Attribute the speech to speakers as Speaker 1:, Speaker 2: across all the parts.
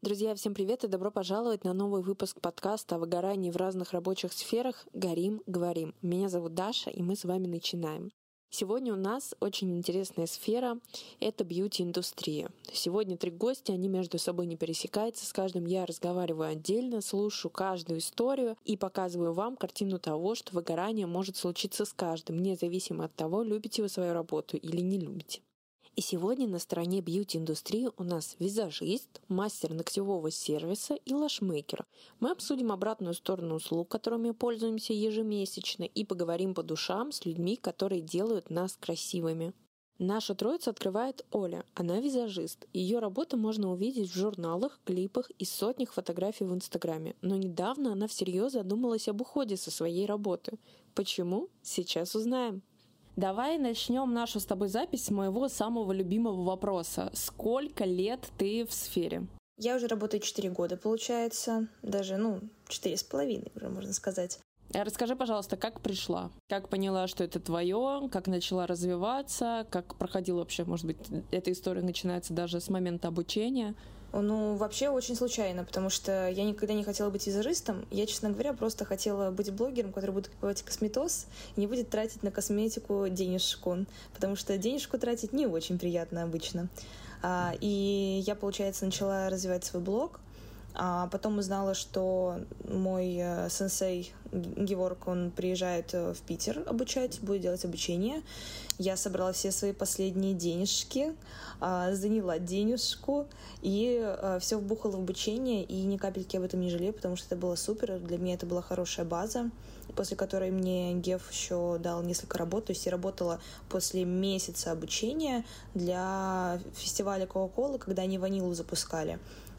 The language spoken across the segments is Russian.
Speaker 1: Друзья, всем привет и добро пожаловать на новый выпуск подкаста о выгорании в разных рабочих сферах «Горим, говорим». Меня зовут Даша, и мы с вами начинаем. Сегодня у нас очень интересная сфера — это бьюти-индустрия. Сегодня три гостя, они между собой не пересекаются, с каждым я разговариваю отдельно, слушаю каждую историю и показываю вам картину того, что выгорание может случиться с каждым, независимо от того, любите вы свою работу или не любите. И сегодня на стороне бьюти-индустрии у нас визажист, мастер ногтевого сервиса и лашмейкер. Мы обсудим обратную сторону услуг, которыми пользуемся ежемесячно, и поговорим по душам с людьми, которые делают нас красивыми. Наша троица открывает Оля. Она визажист. Ее работу можно увидеть в журналах, клипах и сотнях фотографий в Инстаграме. Но недавно она всерьез задумалась об уходе со своей работы. Почему? Сейчас узнаем. Давай начнем нашу с тобой запись с моего самого любимого вопроса. Сколько лет ты в сфере?
Speaker 2: Я уже работаю 4 года, получается. Даже, ну, четыре с половиной уже, можно сказать.
Speaker 1: Э, расскажи, пожалуйста, как пришла? Как поняла, что это твое? Как начала развиваться? Как проходила вообще, может быть, эта история начинается даже с момента обучения?
Speaker 2: Ну, вообще очень случайно, потому что я никогда не хотела быть визажистом. Я, честно говоря, просто хотела быть блогером, который будет покупать косметоз и не будет тратить на косметику денежку, потому что денежку тратить не очень приятно обычно. А, и я, получается, начала развивать свой блог, а потом узнала, что мой э, сенсей Геворг, он приезжает э, в Питер обучать, будет делать обучение. Я собрала все свои последние денежки, а, заняла денежку и э, все вбухала в обучение, и ни капельки об этом не жалею, потому что это было супер. Для меня это была хорошая база, после которой мне Гев еще дал несколько работ. То есть я работала после месяца обучения для фестиваля Кока-Колы, когда они ванилу запускали.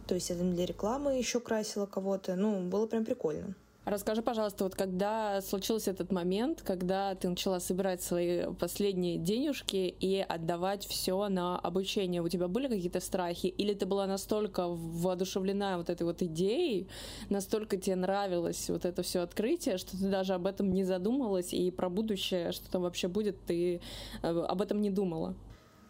Speaker 2: То есть я там для рекламы еще красила кого-то. Ну, было прям прикольно.
Speaker 1: Расскажи, пожалуйста, вот когда случился этот момент, когда ты начала собирать свои последние денежки и отдавать все на обучение, у тебя были какие-то страхи? Или ты была настолько воодушевлена вот этой вот идеей, настолько тебе нравилось вот это все открытие, что ты даже об этом не задумалась, и про будущее, что там вообще будет, ты э, об этом не думала?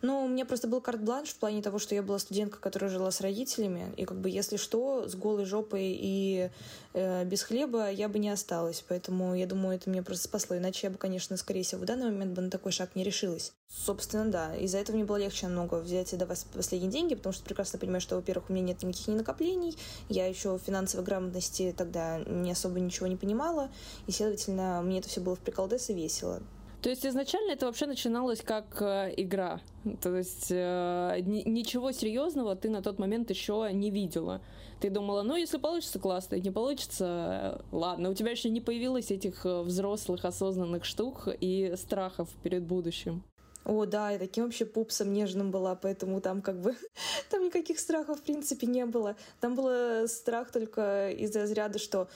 Speaker 2: Ну, у меня просто был карт-бланш в плане того, что я была студентка, которая жила с родителями, и как бы если что, с голой жопой и э, без хлеба я бы не осталась. Поэтому я думаю, это меня просто спасло. Иначе я бы, конечно, скорее всего, в данный момент бы на такой шаг не решилась. Собственно, да. Из-за этого мне было легче намного взять и давать последние деньги, потому что прекрасно понимаю, что, во-первых, у меня нет никаких ни накоплений, я еще в финансовой грамотности тогда не особо ничего не понимала, и, следовательно, мне это все было в приколдес и весело.
Speaker 1: То есть изначально это вообще начиналось как э, игра. То есть э, ничего серьезного ты на тот момент еще не видела. Ты думала, ну если получится, классно, не получится, э, ладно. У тебя еще не появилось этих взрослых осознанных штук и страхов перед будущим.
Speaker 2: О, да, я таким вообще пупсом нежным была, поэтому там как бы там никаких страхов в принципе не было. Там был страх только из-за разряда, что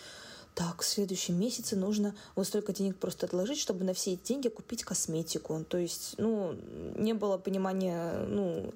Speaker 2: так, в следующем месяце нужно вот столько денег просто отложить, чтобы на все эти деньги купить косметику. То есть, ну, не было понимания, ну,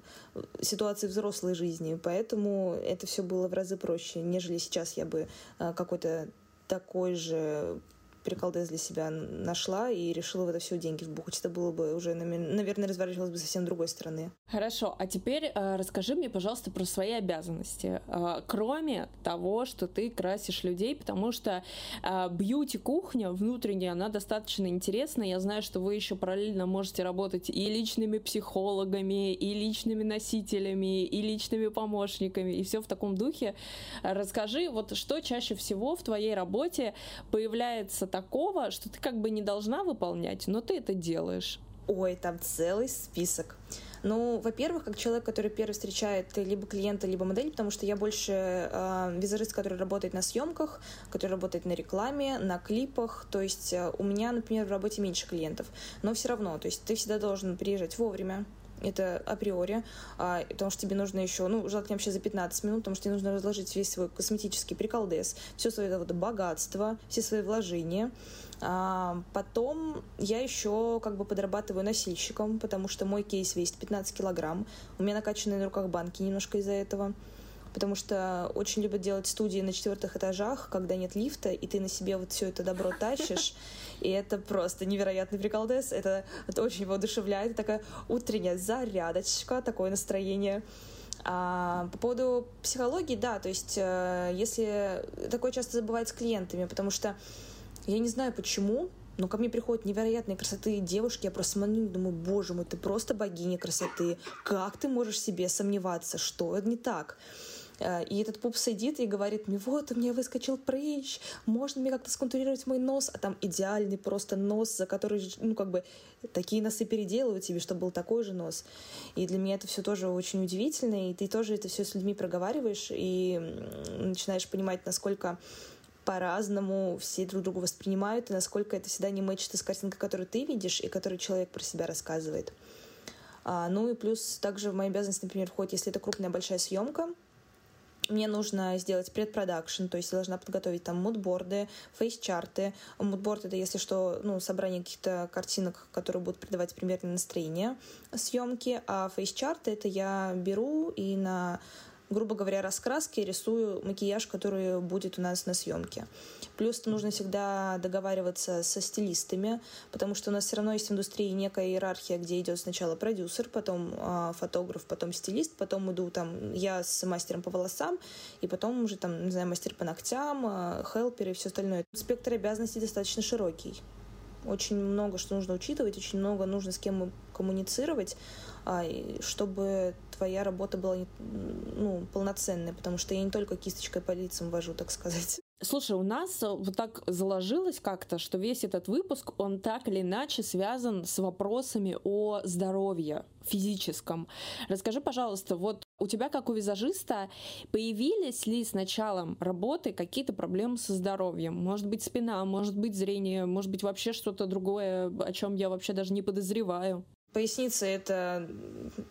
Speaker 2: ситуации взрослой жизни, поэтому это все было в разы проще, нежели сейчас я бы э, какой-то такой же приколдес для себя нашла и решила в это все деньги вбухать. Это было бы уже, наверное, разворачивалось бы совсем другой стороны.
Speaker 1: Хорошо, а теперь э, расскажи мне, пожалуйста, про свои обязанности. Э, кроме того, что ты красишь людей, потому что э, бьюти-кухня внутренняя, она достаточно интересная. Я знаю, что вы еще параллельно можете работать и личными психологами, и личными носителями, и личными помощниками, и все в таком духе. Расскажи, вот что чаще всего в твоей работе появляется такого, что ты как бы не должна выполнять, но ты это делаешь?
Speaker 2: Ой, там целый список. Ну, во-первых, как человек, который первый встречает либо клиента, либо модель, потому что я больше э, визажист, который работает на съемках, который работает на рекламе, на клипах. То есть э, у меня, например, в работе меньше клиентов. Но все равно, то есть ты всегда должен приезжать вовремя, это априори, а, потому что тебе нужно еще, ну, желательно вообще за 15 минут, потому что тебе нужно разложить весь свой косметический приколдес, все свое вот, богатство, все свои вложения. А, потом я еще как бы подрабатываю носильщиком, потому что мой кейс весит 15 килограмм, у меня накачанные на руках банки немножко из-за этого потому что очень любят делать студии на четвертых этажах, когда нет лифта, и ты на себе вот все это добро тащишь, и это просто невероятный приколдес, это, это очень воодушевляет, такая утренняя зарядочка, такое настроение. А по поводу психологии, да, то есть э, если такое часто забывает с клиентами, потому что я не знаю почему, но ко мне приходят невероятные красоты девушки, я просто смотрю и думаю, боже мой, ты просто богиня красоты. Как ты можешь себе сомневаться, что это не так? Э, и этот пуп сидит и говорит мне, вот, у меня выскочил прыщ, можно мне как-то сконтурировать мой нос? А там идеальный просто нос, за который, ну, как бы, такие носы переделывают тебе, чтобы был такой же нос. И для меня это все тоже очень удивительно, и ты тоже это все с людьми проговариваешь и начинаешь понимать, насколько по-разному все друг друга воспринимают, и насколько это всегда не мэчится с картинкой, которую ты видишь и которую человек про себя рассказывает. А, ну и плюс также в мои обязанности, например, входит, если это крупная большая съемка, мне нужно сделать предпродакшн, то есть я должна подготовить там мудборды, фейс-чарты. Мудборд — это, если что, ну, собрание каких-то картинок, которые будут придавать примерное настроение съемки, а фейс-чарты — это я беру и на грубо говоря, раскраски, рисую макияж, который будет у нас на съемке. Плюс нужно всегда договариваться со стилистами, потому что у нас все равно есть в индустрии некая иерархия, где идет сначала продюсер, потом э, фотограф, потом стилист, потом иду там я с мастером по волосам, и потом уже там, не знаю, мастер по ногтям, э, хелпер и все остальное. Спектр обязанностей достаточно широкий. Очень много что нужно учитывать, очень много нужно с кем коммуницировать, а, чтобы твоя работа была ну, полноценная, потому что я не только кисточкой по лицам вожу, так сказать.
Speaker 1: Слушай, у нас э, вот так заложилось как-то, что весь этот выпуск, он так или иначе связан с вопросами о здоровье физическом. Расскажи, пожалуйста, вот у тебя, как у визажиста, появились ли с началом работы какие-то проблемы со здоровьем? Может быть, спина, может быть, зрение, может быть, вообще что-то другое, о чем я вообще даже не подозреваю?
Speaker 2: Поясница — это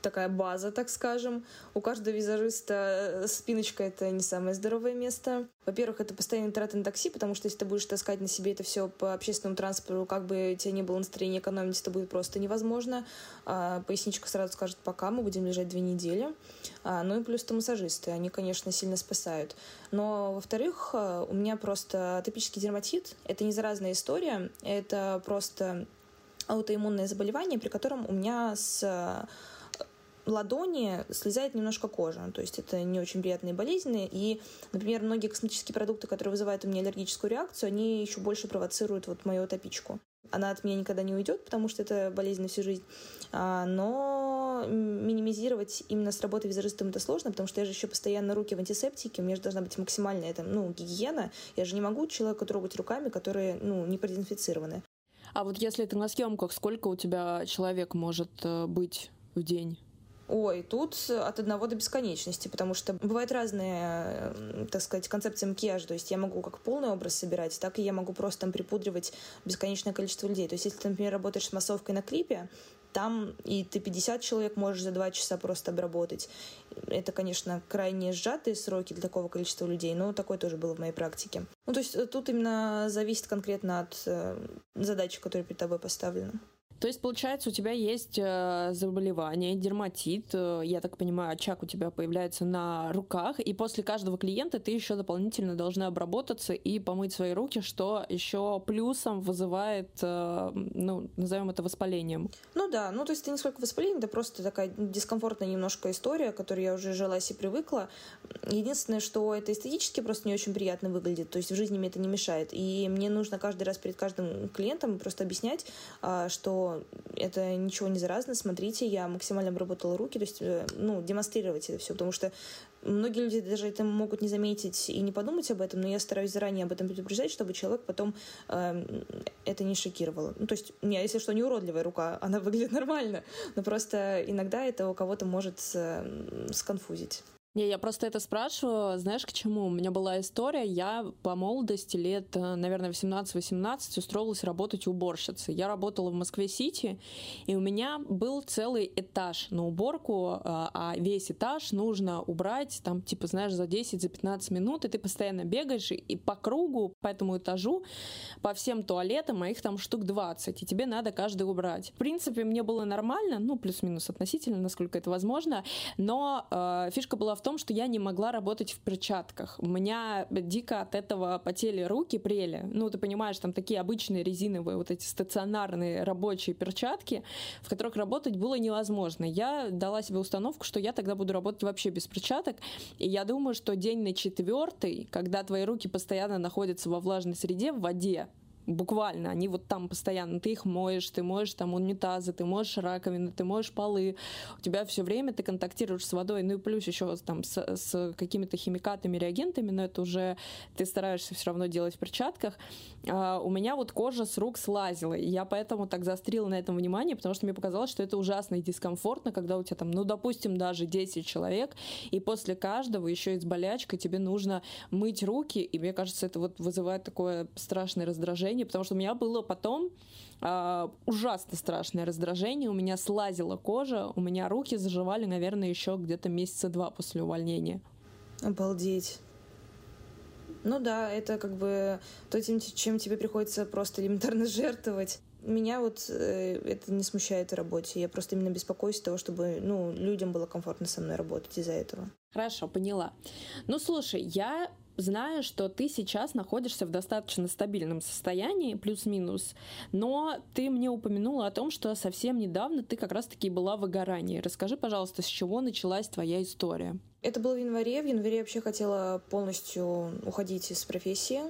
Speaker 2: такая база, так скажем. У каждого визажиста спиночка — это не самое здоровое место. Во-первых, это постоянный траты на такси, потому что если ты будешь таскать на себе это все по общественному транспорту, как бы тебе не было настроения экономить, это будет просто невозможно. А поясничка сразу скажет «пока, мы будем лежать две недели». А, ну и плюс то массажисты, они, конечно, сильно спасают. Но, во-вторых, у меня просто атопический дерматит. Это не заразная история, это просто аутоиммунное заболевание, при котором у меня с э, ладони слезает немножко кожа. То есть это не очень приятные болезни. И, например, многие косметические продукты, которые вызывают у меня аллергическую реакцию, они еще больше провоцируют вот мою атопичку. Она от меня никогда не уйдет, потому что это болезнь на всю жизнь. А, но минимизировать именно с работы визажистом это сложно, потому что я же еще постоянно руки в антисептике, у меня же должна быть максимальная это, ну, гигиена. Я же не могу человека трогать руками, которые ну, не продезинфицированы.
Speaker 1: А вот если ты на съемках, сколько у тебя человек может э, быть в день?
Speaker 2: Ой, тут от одного до бесконечности, потому что бывают разные, так сказать, концепции макияжа. То есть я могу как полный образ собирать, так и я могу просто там припудривать бесконечное количество людей. То есть если ты, например, работаешь с массовкой на клипе, там и ты 50 человек можешь за 2 часа просто обработать. Это, конечно, крайне сжатые сроки для такого количества людей, но такое тоже было в моей практике. Ну, то есть э, тут именно зависит конкретно от э, задачи, которая перед тобой поставлена.
Speaker 1: То есть, получается, у тебя есть э, заболевание, дерматит, э, я так понимаю, очаг у тебя появляется на руках, и после каждого клиента ты еще дополнительно должна обработаться и помыть свои руки, что еще плюсом вызывает, э, ну, назовем это воспалением.
Speaker 2: Ну да, ну то есть это не сколько воспаление, это просто такая дискомфортная немножко история, которую я уже жилась и привыкла. Единственное, что это эстетически просто не очень приятно выглядит, то есть в жизни мне это не мешает. И мне нужно каждый раз перед каждым клиентом просто объяснять, а, это ничего не заразно, смотрите, я максимально обработала руки, то есть, э, ну, демонстрировать это все, потому что многие люди даже это могут не заметить и не подумать об этом, но я стараюсь заранее об этом предупреждать, чтобы человек потом э, это не шокировало. Ну, то есть, не, если что, не уродливая рука, она выглядит нормально, но просто иногда это у кого-то может э, сконфузить.
Speaker 1: Не, я просто это спрашиваю, знаешь, к чему? У меня была история, я по молодости лет, э, наверное, 18-18 устроилась работать уборщицей. Я работала в Москве-Сити, и у меня был целый этаж на уборку, э, а весь этаж нужно убрать, там, типа, знаешь, за 10-15 за минут, и ты постоянно бегаешь, и по кругу, по этому этажу, по всем туалетам, а их там штук 20, и тебе надо каждый убрать. В принципе, мне было нормально, ну, плюс-минус относительно, насколько это возможно, но э, фишка была в том, что я не могла работать в перчатках. У меня дико от этого потели руки, прели. Ну, ты понимаешь, там такие обычные резиновые вот эти стационарные рабочие перчатки, в которых работать было невозможно. Я дала себе установку, что я тогда буду работать вообще без перчаток. И я думаю, что день на четвертый, когда твои руки постоянно находятся во влажной среде, в воде, буквально, они вот там постоянно, ты их моешь, ты моешь там унитазы, ты моешь раковины, ты моешь полы, у тебя все время ты контактируешь с водой, ну и плюс еще там с, с какими-то химикатами, реагентами, но это уже ты стараешься все равно делать в перчатках. А, у меня вот кожа с рук слазила, и я поэтому так заострила на этом внимание, потому что мне показалось, что это ужасно и дискомфортно, когда у тебя там, ну, допустим, даже 10 человек, и после каждого еще и с болячкой тебе нужно мыть руки, и мне кажется, это вот вызывает такое страшное раздражение, раздражение, потому что у меня было потом э, ужасно страшное раздражение, у меня слазила кожа, у меня руки заживали, наверное, еще где-то месяца два после увольнения.
Speaker 2: Обалдеть. Ну да, это как бы то, чем тебе приходится просто элементарно жертвовать. Меня вот э, это не смущает в работе. Я просто именно беспокоюсь того, чтобы ну, людям было комфортно со мной работать из-за этого.
Speaker 1: Хорошо, поняла. Ну, слушай, я зная, что ты сейчас находишься в достаточно стабильном состоянии, плюс-минус, но ты мне упомянула о том, что совсем недавно ты как раз-таки была в выгорании. Расскажи, пожалуйста, с чего началась твоя история?
Speaker 2: Это было в январе. В январе я вообще хотела полностью уходить из профессии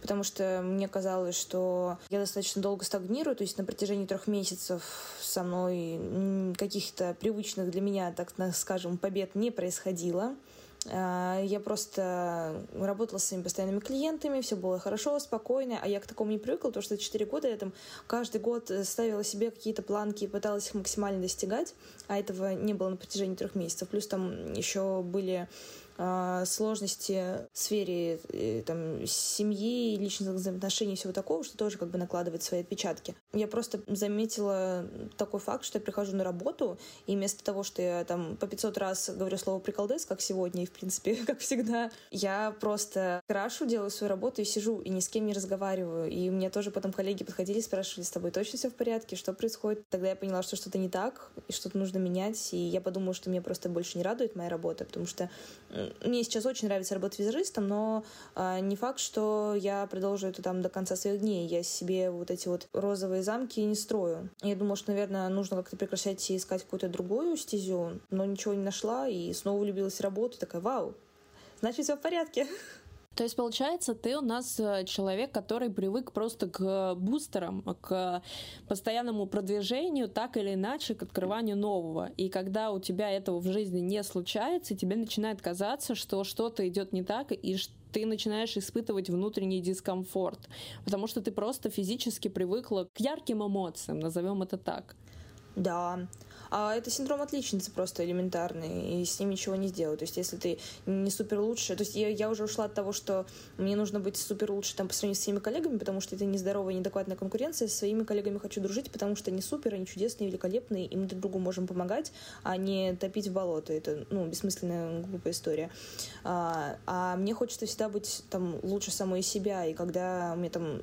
Speaker 2: потому что мне казалось, что я достаточно долго стагнирую, то есть на протяжении трех месяцев со мной каких-то привычных для меня, так скажем, побед не происходило. А, я просто работала с своими постоянными клиентами, все было хорошо, спокойно, а я к такому не привыкла, потому что 4 года я там каждый год ставила себе какие-то планки и пыталась их максимально достигать, а этого не было на протяжении трех месяцев. Плюс там еще были сложности в сфере э, там, семьи, личных взаимоотношений и всего такого, что тоже как бы накладывает свои отпечатки. Я просто заметила такой факт, что я прихожу на работу, и вместо того, что я там по 500 раз говорю слово «приколдес», как сегодня, и в принципе, как всегда, я просто крашу, делаю свою работу и сижу, и ни с кем не разговариваю. И мне тоже потом коллеги подходили и спрашивали, с тобой точно все в порядке, что происходит? Тогда я поняла, что что-то не так, и что-то нужно менять, и я подумала, что меня просто больше не радует моя работа, потому что мне сейчас очень нравится работать визажистом, но а, не факт, что я продолжу это там до конца своих дней. Я себе вот эти вот розовые замки не строю. Я думала, что, наверное, нужно как-то прекращать и искать какую-то другую стезю, но ничего не нашла и снова влюбилась в работу. Такая, вау, значит, все в порядке.
Speaker 1: То есть, получается, ты у нас э, человек, который привык просто к бустерам, к постоянному продвижению, так или иначе, к открыванию нового. И когда у тебя этого в жизни не случается, тебе начинает казаться, что что-то идет не так, и ты начинаешь испытывать внутренний дискомфорт, потому что ты просто физически привыкла к ярким эмоциям, назовем это так.
Speaker 2: Да, а это синдром отличницы просто элементарный, и с ним ничего не сделать. То есть, если ты не супер лучше, то есть я, я уже ушла от того, что мне нужно быть супер лучше там по сравнению с своими коллегами, потому что это нездоровая, неадекватная конкуренция. Со своими коллегами хочу дружить, потому что они супер, они чудесные, великолепные, и мы друг другу можем помогать, а не топить в болото. Это, ну, бессмысленная, глупая история. А, а мне хочется всегда быть там лучше самой себя, и когда меня там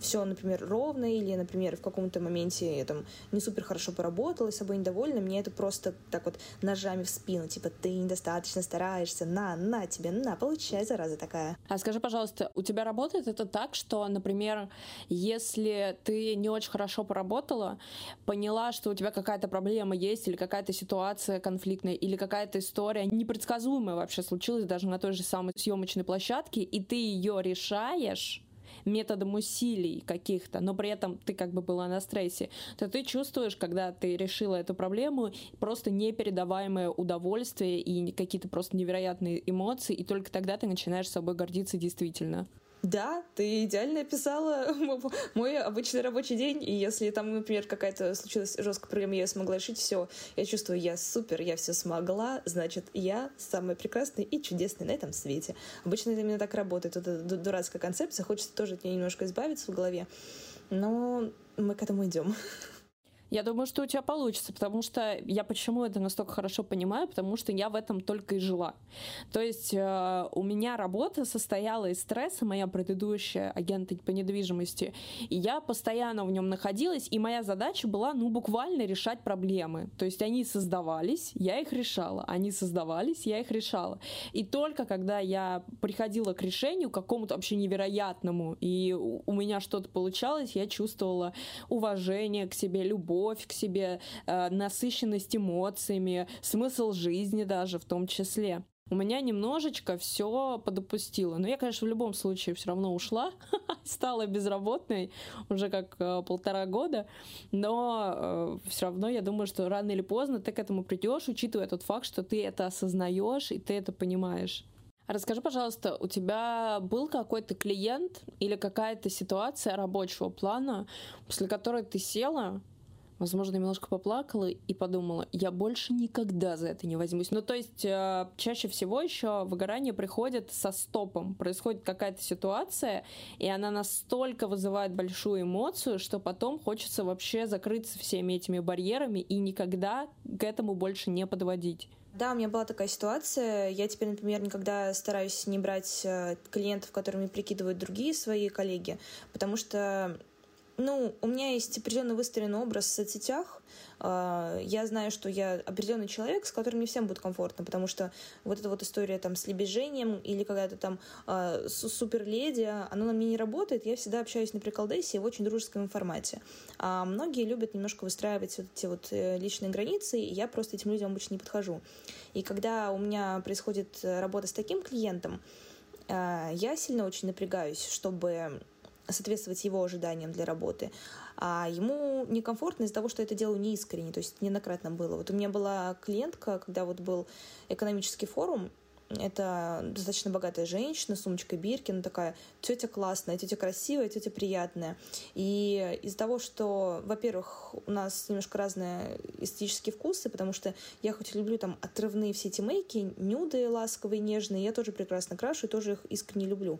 Speaker 2: все, например, ровно, или, например, в каком-то моменте я там не супер хорошо поработала, собой недовольна, мне это просто так вот ножами в спину, типа, ты недостаточно стараешься, на, на тебе, на, получай, зараза такая.
Speaker 1: А скажи, пожалуйста, у тебя работает это так, что, например, если ты не очень хорошо поработала, поняла, что у тебя какая-то проблема есть, или какая-то ситуация конфликтная, или какая-то история непредсказуемая вообще случилась даже на той же самой съемочной площадке, и ты ее решаешь, методом усилий каких-то, но при этом ты как бы была на стрессе, то ты чувствуешь, когда ты решила эту проблему, просто непередаваемое удовольствие и какие-то просто невероятные эмоции, и только тогда ты начинаешь собой гордиться действительно.
Speaker 2: Да, ты идеально описала мой обычный рабочий день, и если там, например, какая-то случилась жесткая проблема, я смогла решить все, я чувствую, я супер, я все смогла, значит, я самый прекрасный и чудесный на этом свете. Обычно это именно так работает, это дурацкая концепция, хочется тоже от нее немножко избавиться в голове, но мы к этому идем.
Speaker 1: Я думаю, что у тебя получится, потому что я почему это настолько хорошо понимаю, потому что я в этом только и жила. То есть э, у меня работа состояла из стресса, моя предыдущая агент по недвижимости, и я постоянно в нем находилась, и моя задача была, ну, буквально решать проблемы. То есть они создавались, я их решала, они создавались, я их решала. И только когда я приходила к решению какому-то вообще невероятному, и у меня что-то получалось, я чувствовала уважение к себе, любовь, любовь к себе, э, насыщенность эмоциями, смысл жизни даже в том числе. У меня немножечко все подопустило. Но я, конечно, в любом случае все равно ушла, стала безработной уже как э, полтора года, но э, все равно я думаю, что рано или поздно ты к этому придешь, учитывая тот факт, что ты это осознаешь и ты это понимаешь. Расскажи, пожалуйста, у тебя был какой-то клиент или какая-то ситуация рабочего плана, после которой ты села возможно, немножко поплакала и подумала, я больше никогда за это не возьмусь. Ну, то есть, э, чаще всего еще выгорание приходит со стопом. Происходит какая-то ситуация, и она настолько вызывает большую эмоцию, что потом хочется вообще закрыться всеми этими барьерами и никогда к этому больше не подводить.
Speaker 2: Да, у меня была такая ситуация. Я теперь, например, никогда стараюсь не брать э, клиентов, которыми прикидывают другие свои коллеги, потому что ну, у меня есть определенно выстроенный образ в соцсетях. А, я знаю, что я определенный человек, с которым не всем будет комфортно, потому что вот эта вот история там с лебежением или какая-то там э, суперледи, она на мне не работает. Я всегда общаюсь на приколдесе в очень дружеском формате. А многие любят немножко выстраивать вот эти вот э, личные границы, и я просто этим людям обычно не подхожу. И когда у меня происходит работа с таким клиентом, э, я сильно очень напрягаюсь, чтобы соответствовать его ожиданиям для работы. А ему некомфортно из-за того, что это делаю неискренне, то есть неоднократно было. Вот у меня была клиентка, когда вот был экономический форум, это достаточно богатая женщина, сумочка Биркин, такая тетя классная, тетя красивая, тетя приятная. И из-за того, что, во-первых, у нас немножко разные эстетические вкусы, потому что я хоть люблю там отрывные все эти мейки, нюды ласковые, нежные, я тоже прекрасно крашу и тоже их искренне люблю.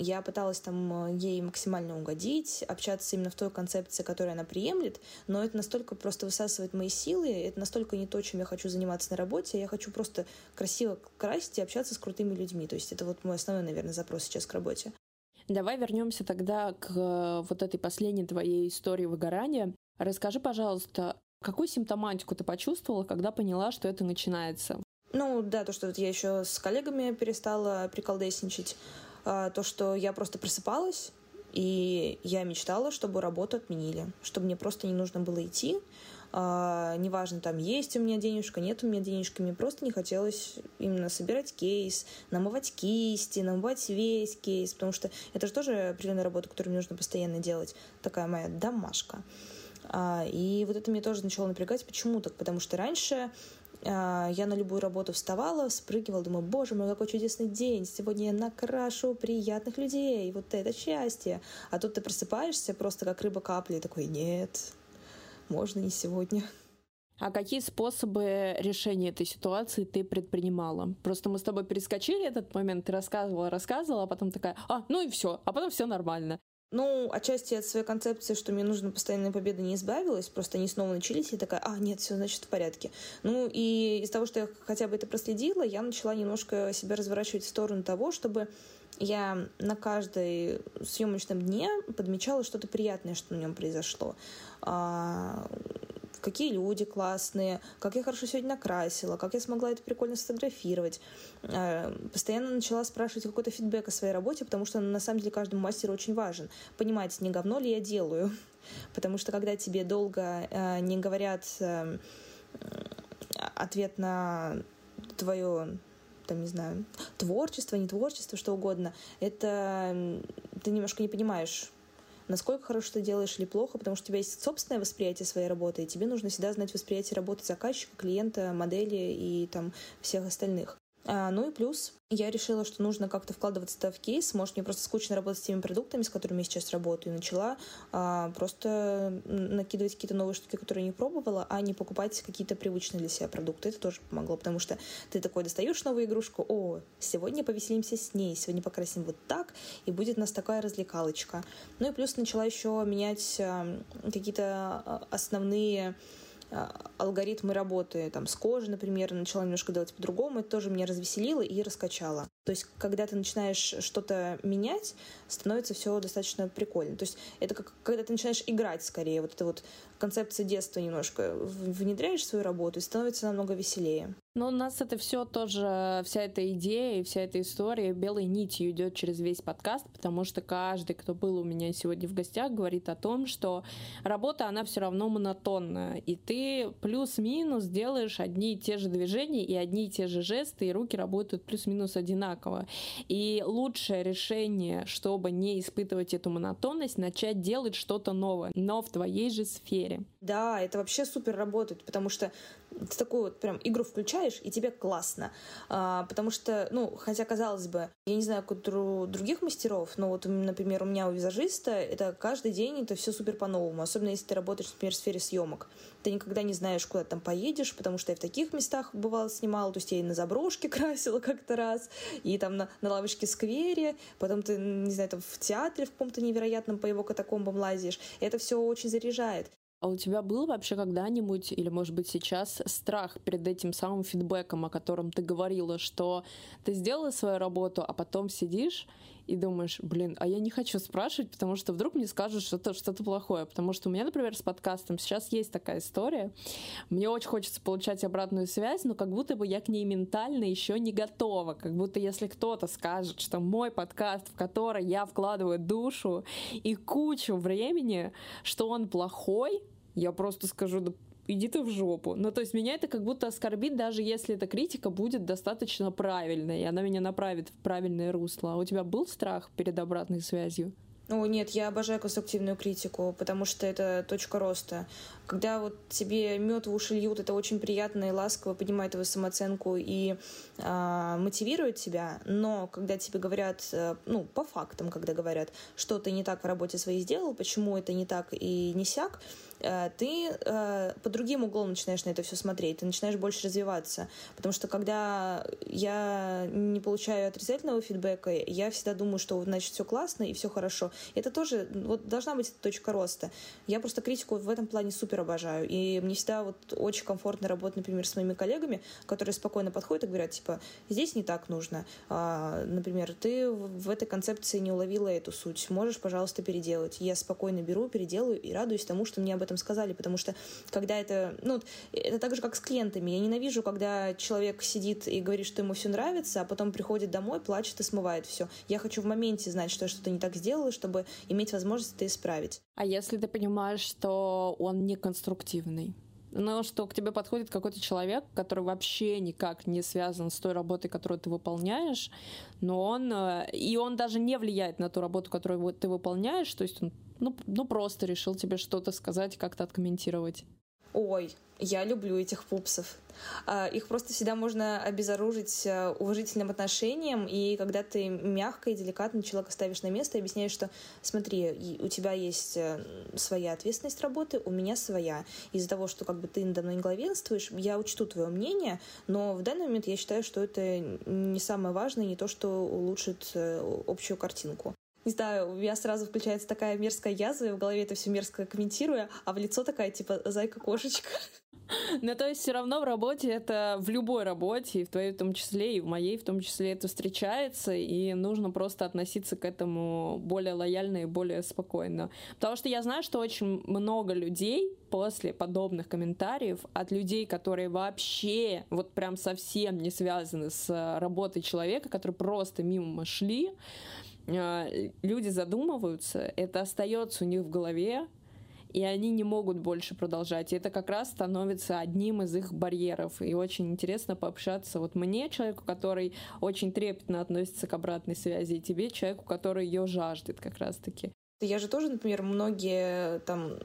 Speaker 2: Я пыталась там э, ей максимально угодить, общаться именно в той концепции, которую она приемлет, но это настолько просто высасывает мои силы, это настолько не то, чем я хочу заниматься на работе, я хочу просто красиво красить и общаться с крутыми людьми. То есть это вот мой основной, наверное, запрос сейчас к работе.
Speaker 1: Давай вернемся тогда к э, вот этой последней твоей истории выгорания. Расскажи, пожалуйста, какую симптоматику ты почувствовала, когда поняла, что это начинается?
Speaker 2: Ну да, то, что я еще с коллегами перестала приколдесничать. А, то, что я просто просыпалась, и я мечтала, чтобы работу отменили, чтобы мне просто не нужно было идти. А, неважно, там есть у меня денежка, нет у меня денежка, мне просто не хотелось именно собирать кейс, намывать кисти, намывать весь кейс, потому что это же тоже определенная работа, которую мне нужно постоянно делать. Такая моя домашка. А, и вот это меня тоже начало напрягать. Почему так? Потому что раньше я на любую работу вставала, спрыгивала, думаю, боже мой, какой чудесный день, сегодня я накрашу приятных людей, вот это счастье. А тут ты просыпаешься просто как рыба капли, такой, нет, можно не сегодня.
Speaker 1: А какие способы решения этой ситуации ты предпринимала? Просто мы с тобой перескочили этот момент, ты рассказывала, рассказывала, а потом такая, а, ну и все, а потом все нормально.
Speaker 2: Ну, отчасти от своей концепции, что мне нужно постоянная победа, не избавилась. Просто они снова начались, и такая, а, нет, все, значит, в порядке. Ну, и из того, что я хотя бы это проследила, я начала немножко себя разворачивать в сторону того, чтобы я на каждой съемочном дне подмечала что-то приятное, что на нем произошло. Какие люди классные, как я хорошо сегодня накрасила, как я смогла это прикольно сфотографировать. Э, постоянно начала спрашивать какой-то фидбэк о своей работе, потому что на самом деле каждому мастеру очень важен. Понимать, не говно ли я делаю. Потому что когда тебе долго э, не говорят э, ответ на твое там, не знаю, творчество, не творчество, что угодно, это ты немножко не понимаешь, насколько хорошо ты делаешь или плохо, потому что у тебя есть собственное восприятие своей работы, и тебе нужно всегда знать восприятие работы заказчика, клиента, модели и там всех остальных. А, ну и плюс я решила, что нужно как-то вкладываться в кейс. Может, мне просто скучно работать с теми продуктами, с которыми я сейчас работаю. И начала а, просто накидывать какие-то новые штуки, которые не пробовала, а не покупать какие-то привычные для себя продукты. Это тоже помогло, потому что ты такой достаешь новую игрушку, о, сегодня повеселимся с ней, сегодня покрасим вот так, и будет у нас такая развлекалочка. Ну и плюс начала еще менять а, какие-то а, основные алгоритмы работы там, с кожей, например, начала немножко делать по-другому, это тоже меня развеселило и раскачало. То есть, когда ты начинаешь что-то менять, становится все достаточно прикольно. То есть, это как когда ты начинаешь играть скорее, вот это вот концепция детства немножко внедряешь в свою работу и становится намного веселее.
Speaker 1: Но у нас это все тоже, вся эта идея и вся эта история белой нитью идет через весь подкаст, потому что каждый, кто был у меня сегодня в гостях, говорит о том, что работа, она все равно монотонная, и ты плюс-минус делаешь одни и те же движения и одни и те же жесты, и руки работают плюс-минус одинаково. И лучшее решение, чтобы не испытывать эту монотонность, начать делать что-то новое, но в твоей же сфере.
Speaker 2: Да, это вообще супер работает, потому что ты такую вот прям игру включаешь, и тебе классно. А, потому что, ну, хотя, казалось бы, я не знаю, как у других мастеров, но вот, например, у меня у визажиста это каждый день это все супер по-новому. Особенно если ты работаешь, например, в сфере съемок. Ты никогда не знаешь, куда там поедешь, потому что я в таких местах бывало снимала. То есть я и на заброшке красила как-то раз, и там на, на лавочке сквере, потом ты, не знаю, там в театре в каком-то невероятном по его катакомбам лазишь. Это все очень заряжает.
Speaker 1: А у тебя был вообще когда-нибудь, или может быть сейчас, страх перед этим самым фидбэком, о котором ты говорила, что ты сделала свою работу, а потом сидишь и думаешь, блин, а я не хочу спрашивать, потому что вдруг мне скажут что-то что плохое. Потому что у меня, например, с подкастом сейчас есть такая история. Мне очень хочется получать обратную связь, но как будто бы я к ней ментально еще не готова. Как будто если кто-то скажет, что мой подкаст, в который я вкладываю душу и кучу времени, что он плохой, я просто скажу, да иди ты в жопу. Ну, то есть меня это как будто оскорбит, даже если эта критика будет достаточно правильной, и она меня направит в правильное русло. А у тебя был страх перед обратной связью?
Speaker 2: О, нет, я обожаю конструктивную критику, потому что это точка роста. Когда вот тебе мед в уши льют, это очень приятно и ласково поднимает твою самооценку и э, мотивирует тебя. Но когда тебе говорят, э, ну, по фактам, когда говорят, что ты не так в работе своей сделал, почему это не так и не сяк, Э, ты э, под другим углом начинаешь на это все смотреть, ты начинаешь больше развиваться. Потому что когда я не получаю отрицательного фидбэка, я всегда думаю, что значит все классно и все хорошо. Это тоже вот должна быть точка роста. Я просто критику в этом плане супер обожаю. И мне всегда вот очень комфортно работать, например, с моими коллегами, которые спокойно подходят и говорят, типа, здесь не так нужно. А, например, ты в этой концепции не уловила эту суть. Можешь, пожалуйста, переделать. Я спокойно беру, переделаю и радуюсь тому, что мне об этом сказали, потому что когда это, ну, это так же, как с клиентами. Я ненавижу, когда человек сидит и говорит, что ему все нравится, а потом приходит домой, плачет и смывает все. Я хочу в моменте знать, что я что-то не так сделала, чтобы иметь возможность это исправить.
Speaker 1: А если ты понимаешь, что он не конструктивный? Но что к тебе подходит какой-то человек, который вообще никак не связан с той работой, которую ты выполняешь, но он э, и он даже не влияет на ту работу, которую ты выполняешь, то есть он ну, ну просто решил тебе что-то сказать, как-то откомментировать.
Speaker 2: Ой, я люблю этих пупсов. А, их просто всегда можно обезоружить э, уважительным отношением, и когда ты мягко и деликатно человека ставишь на место и объясняешь, что смотри, у тебя есть э, своя ответственность работы, у меня своя. Из-за того, что как бы ты надо мной не главенствуешь, я учту твое мнение, но в данный момент я считаю, что это не самое важное, не то, что улучшит э, общую картинку не знаю, у меня сразу включается такая мерзкая язва, и в голове это все мерзко комментирую, а в лицо такая, типа, зайка-кошечка.
Speaker 1: Ну, то есть все равно в работе это в любой работе, и в твоей в том числе, и в моей в том числе это встречается, и нужно просто относиться к этому более лояльно и более спокойно. Потому что я знаю, что очень много людей после подобных комментариев от людей, которые вообще вот прям совсем не связаны с работой человека, которые просто мимо шли, люди задумываются, это остается у них в голове, и они не могут больше продолжать. И это как раз становится одним из их барьеров. И очень интересно пообщаться вот мне, человеку, который очень трепетно относится к обратной связи, и тебе, человеку, который ее жаждет как раз-таки.
Speaker 2: Я же тоже, например, многие там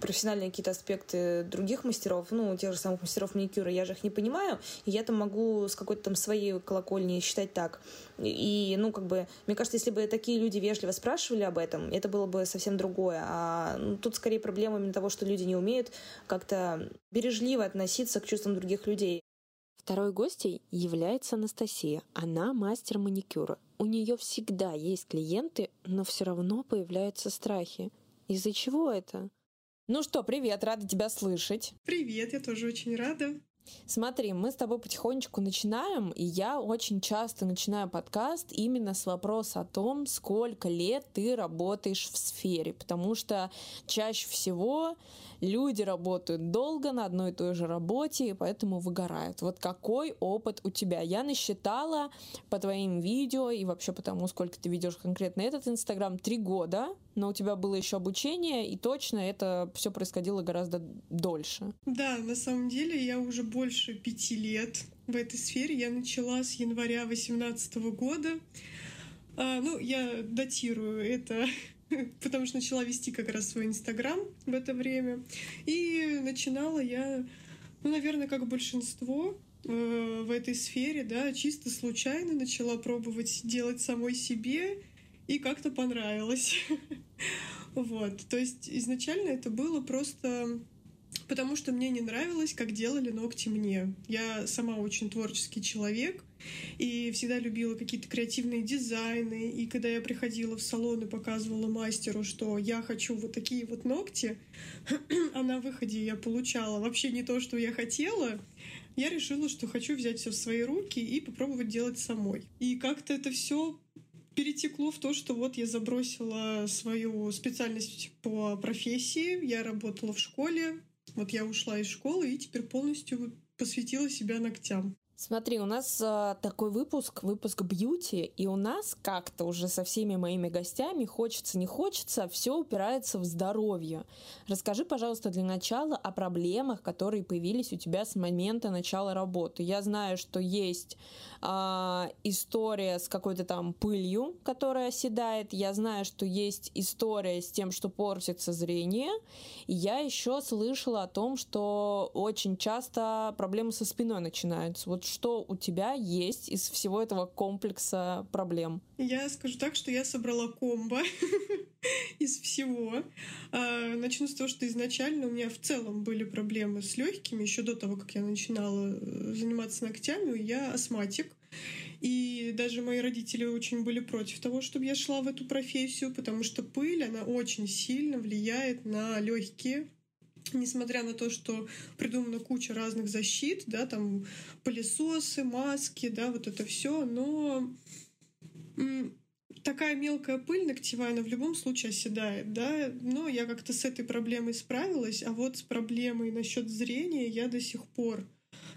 Speaker 2: профессиональные какие-то аспекты других мастеров, ну, тех же самых мастеров маникюра, я же их не понимаю, и я там могу с какой-то там своей колокольни считать так. И, ну, как бы, мне кажется, если бы такие люди вежливо спрашивали об этом, это было бы совсем другое. А ну, тут скорее проблема именно того, что люди не умеют как-то бережливо относиться к чувствам других людей.
Speaker 1: Второй гостьей является Анастасия. Она мастер маникюра. У нее всегда есть клиенты, но все равно появляются страхи. Из-за чего это? Ну что, привет, рада тебя слышать.
Speaker 3: Привет, я тоже очень рада.
Speaker 1: Смотри, мы с тобой потихонечку начинаем, и я очень часто начинаю подкаст именно с вопроса о том, сколько лет ты работаешь в сфере, потому что чаще всего люди работают долго на одной и той же работе, и поэтому выгорают. Вот какой опыт у тебя? Я насчитала по твоим видео и вообще потому, сколько ты ведешь конкретно этот Инстаграм, три года, но у тебя было еще обучение, и точно это все происходило гораздо дольше.
Speaker 3: Да, на самом деле я уже больше пяти лет в этой сфере. Я начала с января 2018 года. А, ну, я датирую это потому что начала вести как раз свой Инстаграм в это время. И начинала я, ну, наверное, как большинство э, в этой сфере, да, чисто случайно начала пробовать делать самой себе, и как-то понравилось. Вот, то есть изначально это было просто потому что мне не нравилось, как делали ногти мне. Я сама очень творческий человек и всегда любила какие-то креативные дизайны. И когда я приходила в салон и показывала мастеру, что я хочу вот такие вот ногти, а на выходе я получала вообще не то, что я хотела, я решила, что хочу взять все в свои руки и попробовать делать самой. И как-то это все перетекло в то, что вот я забросила свою специальность по профессии, я работала в школе, вот я ушла из школы и теперь полностью посвятила себя ногтям.
Speaker 1: Смотри, у нас э, такой выпуск, выпуск бьюти, и у нас как-то уже со всеми моими гостями, хочется, не хочется, все упирается в здоровье. Расскажи, пожалуйста, для начала о проблемах, которые появились у тебя с момента начала работы. Я знаю, что есть э, история с какой-то там пылью, которая оседает. Я знаю, что есть история с тем, что портится зрение. И я еще слышала о том, что очень часто проблемы со спиной начинаются. Вот что у тебя есть из всего этого комплекса проблем?
Speaker 3: Я скажу так, что я собрала комбо из всего. А, начну с того, что изначально у меня в целом были проблемы с легкими. Еще до того, как я начинала э, заниматься ногтями, я астматик. И даже мои родители очень были против того, чтобы я шла в эту профессию, потому что пыль, она очень сильно влияет на легкие, несмотря на то, что придумана куча разных защит, да, там пылесосы, маски, да, вот это все, но такая мелкая пыль ногтевая, она в любом случае оседает, да, но я как-то с этой проблемой справилась, а вот с проблемой насчет зрения я до сих пор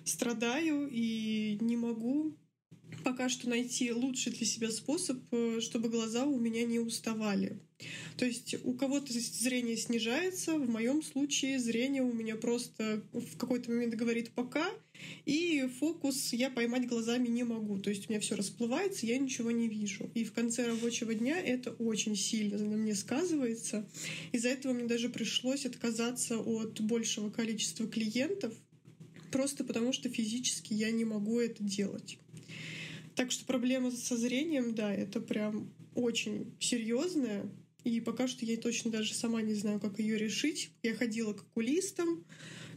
Speaker 3: страдаю и не могу пока что найти лучший для себя способ, э, чтобы глаза у меня не уставали. То есть у кого-то зрение снижается, в моем случае зрение у меня просто в какой-то момент говорит пока, и фокус я поймать глазами не могу. То есть у меня все расплывается, я ничего не вижу. И в конце рабочего дня это очень сильно на мне сказывается. Из-за этого мне даже пришлось отказаться от большего количества клиентов, просто потому что физически я не могу это делать. Так что проблема со зрением, да, это прям очень серьезная. И пока что я точно даже сама не знаю, как ее решить. Я ходила к окулистам,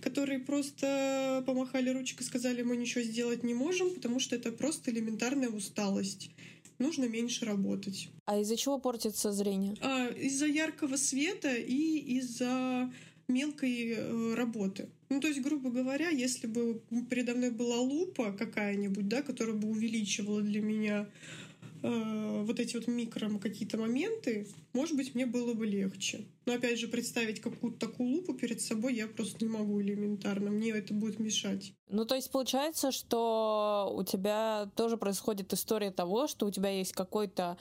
Speaker 3: которые просто помахали ручкой и сказали, мы ничего сделать не можем, потому что это просто элементарная усталость. Нужно меньше работать.
Speaker 1: А из-за чего портится зрение?
Speaker 3: А, из-за яркого света и из-за мелкой э, работы. Ну, то есть, грубо говоря, если бы передо мной была лупа какая-нибудь, да, которая бы увеличивала для меня э, вот эти вот микро какие-то моменты, может быть, мне было бы легче. Но опять же, представить какую-то такую лупу перед собой я просто не могу элементарно. Мне это будет мешать.
Speaker 1: Ну, то есть получается, что у тебя тоже происходит история того, что у тебя есть какой-то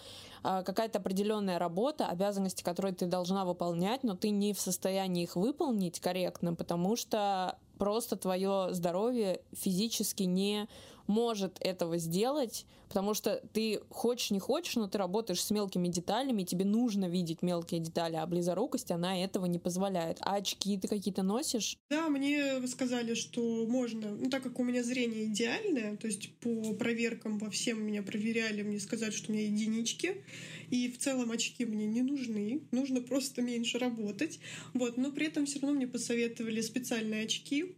Speaker 1: какая-то определенная работа, обязанности, которые ты должна выполнять, но ты не в состоянии их выполнить корректно, потому что просто твое здоровье физически не может этого сделать, потому что ты хочешь, не хочешь, но ты работаешь с мелкими деталями, тебе нужно видеть мелкие детали, а близорукость, она этого не позволяет. А очки ты какие-то носишь?
Speaker 3: Да, мне сказали, что можно, ну, так как у меня зрение идеальное, то есть по проверкам во всем меня проверяли, мне сказали, что у меня единички, и в целом очки мне не нужны, нужно просто меньше работать, вот, но при этом все равно мне посоветовали специальные очки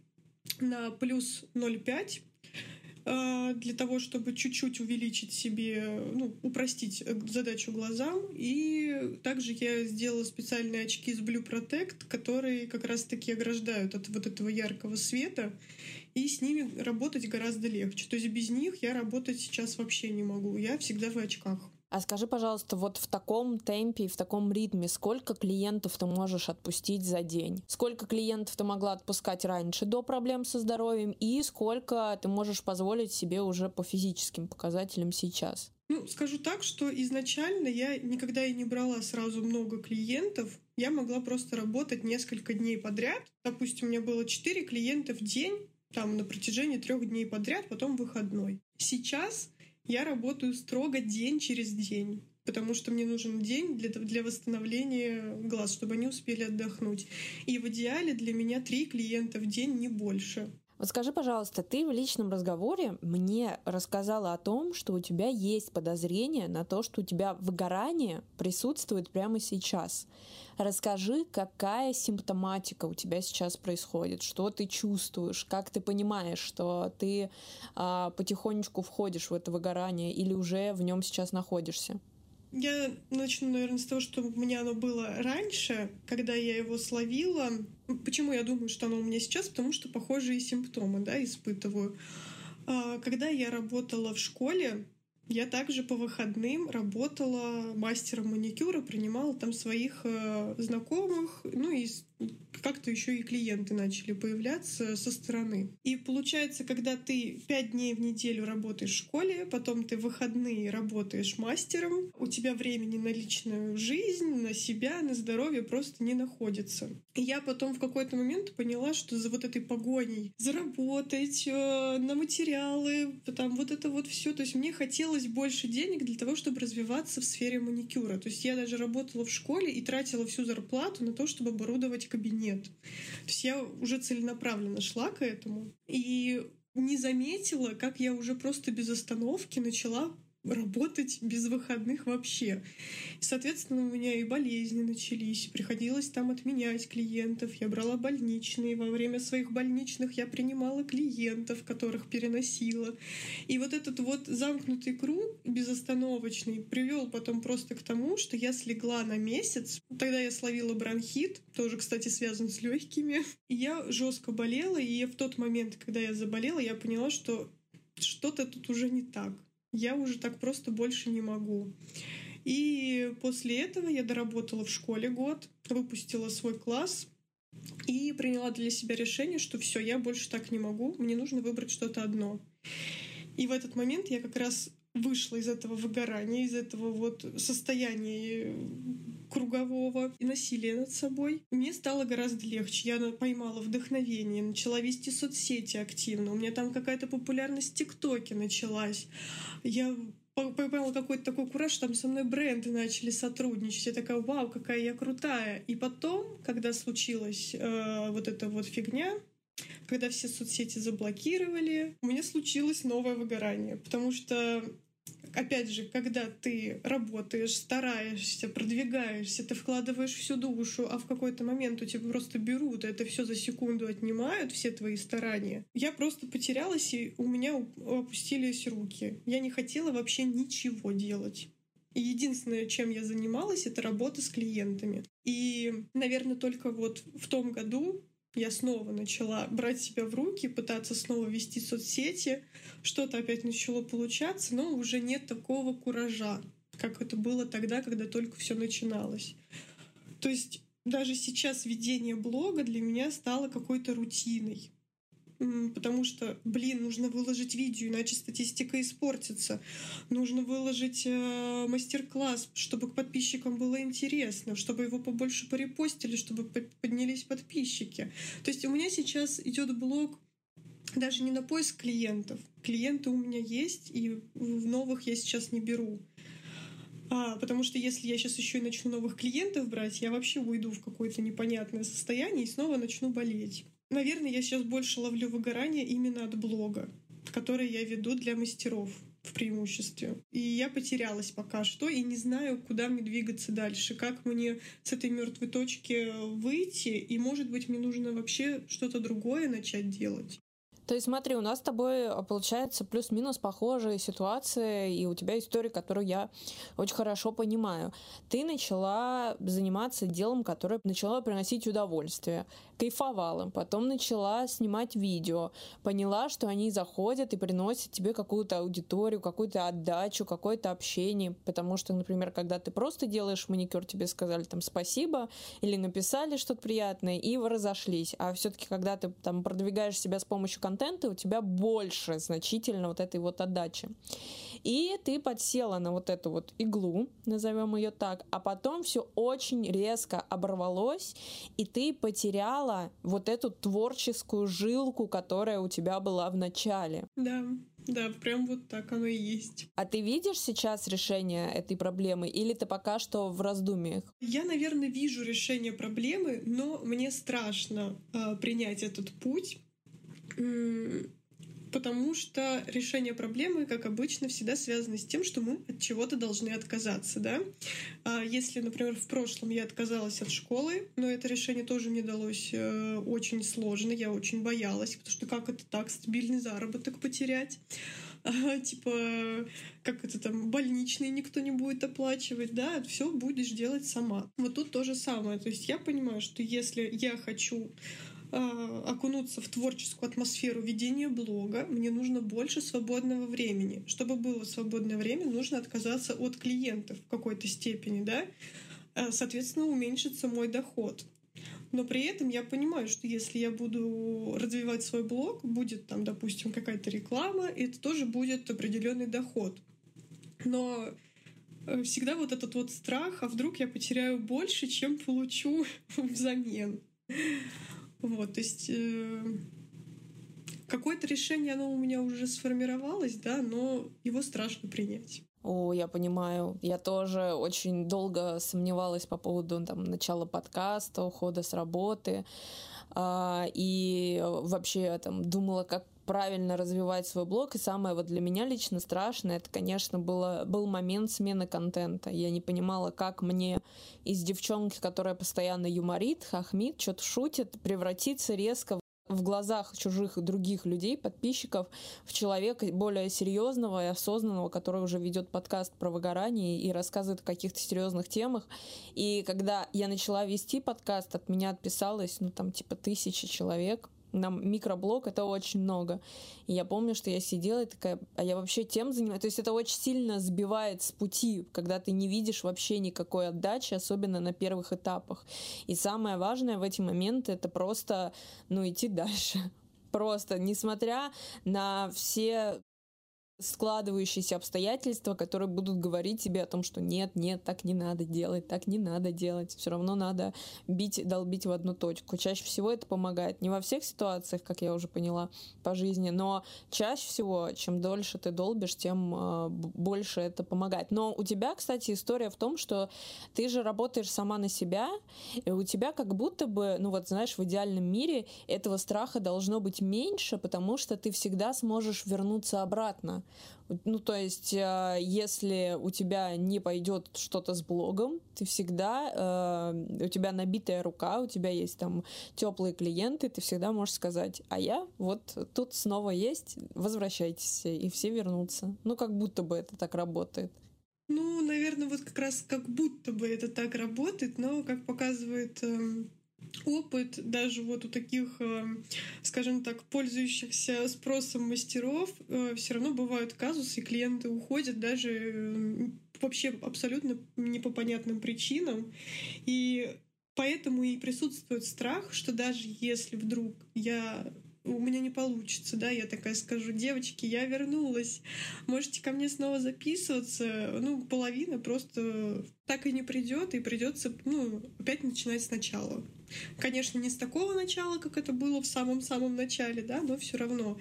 Speaker 3: на плюс 0,5, а, для того, чтобы чуть-чуть увеличить себе, ну, упростить э, задачу глазам. И также я сделала специальные очки с Blue Protect, которые как раз-таки ограждают от вот этого яркого света, и с ними работать гораздо легче. То есть без них я работать сейчас вообще не могу. Я всегда в очках.
Speaker 1: А скажи, пожалуйста, вот в таком темпе и в таком ритме сколько клиентов ты можешь отпустить за день? Сколько клиентов ты могла отпускать раньше до проблем со здоровьем и сколько ты можешь позволить себе уже по физическим показателям сейчас?
Speaker 3: Ну, скажу так, что изначально я никогда и не брала сразу много клиентов. Я могла просто работать несколько дней подряд. Допустим, у меня было 4 клиента в день, там на протяжении трех дней подряд, потом выходной. Сейчас я работаю строго день через день потому что мне нужен день для, для восстановления глаз, чтобы они успели отдохнуть. И в идеале для меня три клиента в день, не больше.
Speaker 1: Вот скажи, пожалуйста, ты в личном разговоре мне рассказала о том, что у тебя есть подозрение на то, что у тебя выгорание присутствует прямо сейчас. Расскажи, какая симптоматика у тебя сейчас происходит, что ты чувствуешь, как ты понимаешь, что ты а, потихонечку входишь в это выгорание или уже в нем сейчас находишься.
Speaker 3: Я начну, наверное, с того, что у меня оно было раньше, когда я его словила. Почему я думаю, что оно у меня сейчас? Потому что похожие симптомы, да, испытываю. А, когда я работала в школе, я также по выходным работала мастером маникюра, принимала там своих э, знакомых, ну и как-то еще и клиенты начали появляться со стороны. И получается, когда ты пять дней в неделю работаешь в школе, потом ты в выходные работаешь мастером, у тебя времени на личную жизнь, на себя, на здоровье просто не находится. И я потом в какой-то момент поняла, что за вот этой погоней заработать э, на материалы, там вот это вот все, то есть мне хотелось больше денег для того, чтобы развиваться в сфере маникюра. То есть я даже работала в школе и тратила всю зарплату на то, чтобы оборудовать кабинет. То есть я уже целенаправленно шла к этому и не заметила, как я уже просто без остановки начала работать без выходных вообще. Соответственно, у меня и болезни начались, приходилось там отменять клиентов, я брала больничные, во время своих больничных я принимала клиентов, которых переносила. И вот этот вот замкнутый круг безостановочный привел потом просто к тому, что я слегла на месяц. Тогда я словила бронхит, тоже, кстати, связан с легкими. И я жестко болела, и в тот момент, когда я заболела, я поняла, что что-то тут уже не так я уже так просто больше не могу. И после этого я доработала в школе год, выпустила свой класс и приняла для себя решение, что все, я больше так не могу, мне нужно выбрать что-то одно. И в этот момент я как раз вышла из этого выгорания, из этого вот состояния кругового и насилия над собой. Мне стало гораздо легче. Я поймала вдохновение, начала вести соцсети активно. У меня там какая-то популярность в ТикТоке началась. Я поймала какой-то такой кураж, что там со мной бренды начали сотрудничать. Я такая, вау, какая я крутая. И потом, когда случилась э, вот эта вот фигня, когда все соцсети заблокировали, у меня случилось новое выгорание, потому что опять же, когда ты работаешь, стараешься, продвигаешься, ты вкладываешь всю душу, а в какой-то момент у тебя просто берут, это все за секунду отнимают, все твои старания. Я просто потерялась, и у меня опустились руки. Я не хотела вообще ничего делать. И единственное, чем я занималась, это работа с клиентами. И, наверное, только вот в том году я снова начала брать себя в руки, пытаться снова вести соцсети, что-то опять начало получаться, но уже нет такого куража, как это было тогда, когда только все начиналось. То есть даже сейчас ведение блога для меня стало какой-то рутиной потому что, блин, нужно выложить видео, иначе статистика испортится. Нужно выложить э, мастер-класс, чтобы к подписчикам было интересно, чтобы его побольше порепостили, чтобы поднялись подписчики. То есть у меня сейчас идет блог даже не на поиск клиентов. Клиенты у меня есть, и в новых я сейчас не беру. А, потому что если я сейчас еще и начну новых клиентов брать, я вообще уйду в какое-то непонятное состояние и снова начну болеть. Наверное, я сейчас больше ловлю выгорание именно от блога, который я веду для мастеров в преимуществе. И я потерялась пока что и не знаю, куда мне двигаться дальше, как мне с этой мертвой точки выйти, и, может быть, мне нужно вообще что-то другое начать делать.
Speaker 1: То есть смотри, у нас с тобой а, получается плюс-минус похожая ситуация, и у тебя история, которую я очень хорошо понимаю. Ты начала заниматься делом, которое начало приносить удовольствие кайфовала, потом начала снимать видео, поняла, что они заходят и приносят тебе какую-то аудиторию, какую-то отдачу, какое-то общение, потому что, например, когда ты просто делаешь маникюр, тебе сказали там спасибо или написали что-то приятное и вы разошлись, а все-таки когда ты там продвигаешь себя с помощью контента, у тебя больше значительно вот этой вот отдачи. И ты подсела на вот эту вот иглу, назовем ее так, а потом все очень резко оборвалось, и ты потеряла вот эту творческую жилку, которая у тебя была в начале.
Speaker 3: Да. Да, прям вот так оно и есть.
Speaker 1: А ты видишь сейчас решение этой проблемы или ты пока что в раздумьях?
Speaker 3: Я, наверное, вижу решение проблемы, но мне страшно э, принять этот путь потому что решение проблемы, как обычно, всегда связано с тем, что мы от чего-то должны отказаться, да. А если, например, в прошлом я отказалась от школы, но это решение тоже мне далось э, очень сложно, я очень боялась, потому что как это так, стабильный заработок потерять? А, типа, как это там, больничный никто не будет оплачивать, да, все будешь делать сама. Вот тут то же самое. То есть я понимаю, что если я хочу окунуться в творческую атмосферу ведения блога, мне нужно больше свободного времени. Чтобы было свободное время, нужно отказаться от клиентов в какой-то степени, да? А, соответственно, уменьшится мой доход. Но при этом я понимаю, что если я буду развивать свой блог, будет там, допустим, какая-то реклама, это тоже будет определенный доход. Но э, всегда вот этот вот страх, а вдруг я потеряю больше, чем получу взамен. Вот, то есть э, какое-то решение, оно у меня уже сформировалось, да, но его страшно принять.
Speaker 1: О, я понимаю. Я тоже очень долго сомневалась по поводу там, начала подкаста, ухода с работы. А, и вообще там думала, как правильно развивать свой блог. И самое вот для меня лично страшное, это, конечно, было, был момент смены контента. Я не понимала, как мне из девчонки, которая постоянно юморит, хахмит, что-то шутит, превратиться резко в глазах чужих других людей, подписчиков, в человека более серьезного и осознанного, который уже ведет подкаст про выгорание и рассказывает о каких-то серьезных темах. И когда я начала вести подкаст, от меня отписалось, ну, там, типа, тысячи человек, нам микроблог это очень много. И я помню, что я сидела и такая, а я вообще тем занимаюсь. То есть это очень сильно сбивает с пути, когда ты не видишь вообще никакой отдачи, особенно на первых этапах. И самое важное в эти моменты это просто, ну, идти дальше. Просто, несмотря на все складывающиеся обстоятельства, которые будут говорить тебе о том, что нет, нет, так не надо делать, так не надо делать. Все равно надо бить, долбить в одну точку. Чаще всего это помогает. Не во всех ситуациях, как я уже поняла, по жизни, но чаще всего, чем дольше ты долбишь, тем э, больше это помогает. Но у тебя, кстати, история в том, что ты же работаешь сама на себя, и у тебя как будто бы, ну вот знаешь, в идеальном мире этого страха должно быть меньше, потому что ты всегда сможешь вернуться обратно. Ну, то есть, э, если у тебя не пойдет что-то с блогом, ты всегда, э, у тебя набитая рука, у тебя есть там теплые клиенты, ты всегда можешь сказать, а я вот тут снова есть, возвращайтесь, и все вернутся. Ну, как будто бы это так работает.
Speaker 3: Ну, наверное, вот как раз как будто бы это так работает, но, как показывает эм, опыт даже вот у таких, э, скажем так, пользующихся спросом мастеров, э, все равно бывают казусы, клиенты уходят даже э, вообще абсолютно не по понятным причинам. И поэтому и присутствует страх, что даже если вдруг я у меня не получится, да, я такая скажу, девочки, я вернулась, можете ко мне снова записываться, ну, половина просто так и не придет, и придется, ну, опять начинать сначала. Конечно, не с такого начала, как это было в самом-самом начале, да, но все равно.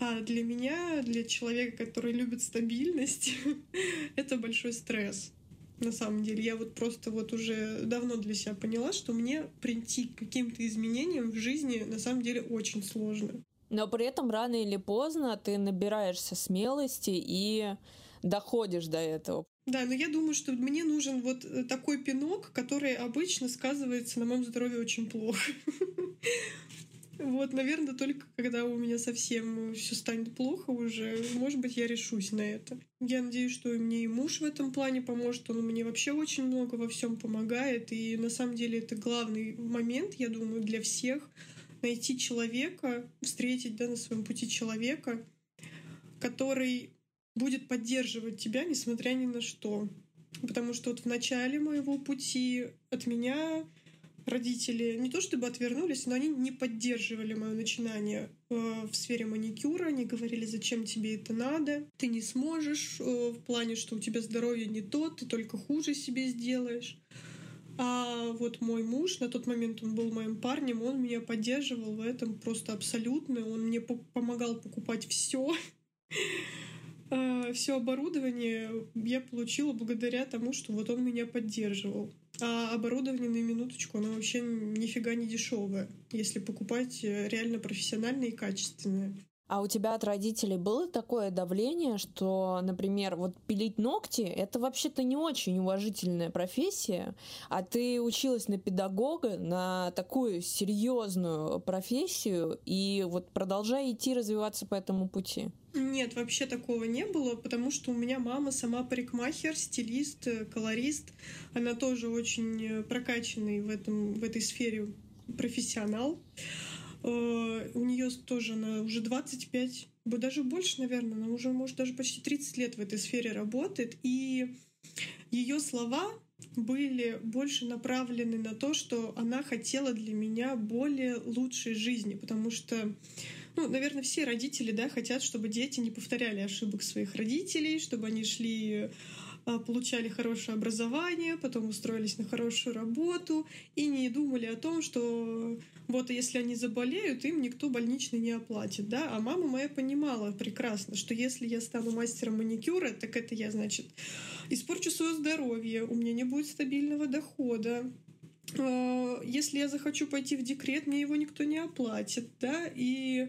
Speaker 3: А для меня, для человека, который любит стабильность, это большой стресс. На самом деле, я вот просто вот уже давно для себя поняла, что мне прийти к каким-то изменениям в жизни на самом деле очень сложно.
Speaker 1: Но при этом рано или поздно ты набираешься смелости и доходишь до этого.
Speaker 3: Да, но я думаю, что мне нужен вот э, такой пинок, который обычно сказывается на моем здоровье очень плохо. Вот, наверное, только когда у меня совсем все станет плохо уже, может быть, я решусь на это. Я надеюсь, что и мне и муж в этом плане поможет. Он мне вообще очень много во всем помогает. И на самом деле это главный момент, я думаю, для всех найти человека, встретить да, на своем пути человека, который будет поддерживать тебя, несмотря ни на что. Потому что вот в начале моего пути от меня родители не то чтобы отвернулись, но они не поддерживали мое начинание э, в сфере маникюра, они говорили, зачем тебе это надо, ты не сможешь, э, в плане, что у тебя здоровье не то, ты только хуже себе сделаешь. А вот мой муж, на тот момент он был моим парнем, он меня поддерживал в этом просто абсолютно. Он мне помогал покупать все. А, все оборудование я получила благодаря тому, что вот он меня поддерживал. А оборудование на минуточку, оно вообще нифига не дешевое, если покупать э, реально профессиональное и качественное.
Speaker 1: А у тебя от родителей было такое давление, что, например, вот пилить ногти — это вообще-то не очень уважительная профессия, а ты училась на педагога, на такую серьезную профессию, и вот продолжай идти развиваться по этому пути?
Speaker 3: Нет, вообще такого не было, потому что у меня мама сама парикмахер, стилист, э, колорист. Она тоже очень э, прокачанный в, этом, в этой сфере профессионал. Э, у нее тоже она уже 25, даже больше, наверное, она уже, может, даже почти 30 лет в этой сфере работает. И ее слова были больше направлены на то, что она хотела для меня более лучшей жизни, потому что ну, наверное, все родители, да, хотят, чтобы дети не повторяли ошибок своих родителей, чтобы они шли а, получали хорошее образование, потом устроились на хорошую работу и не думали о том, что вот если они заболеют, им никто больничный не оплатит, да, а мама моя понимала прекрасно, что если я стану мастером маникюра, так это я, значит, испорчу свое здоровье, у меня не будет стабильного дохода, а, если я захочу пойти в декрет, мне его никто не оплатит, да, и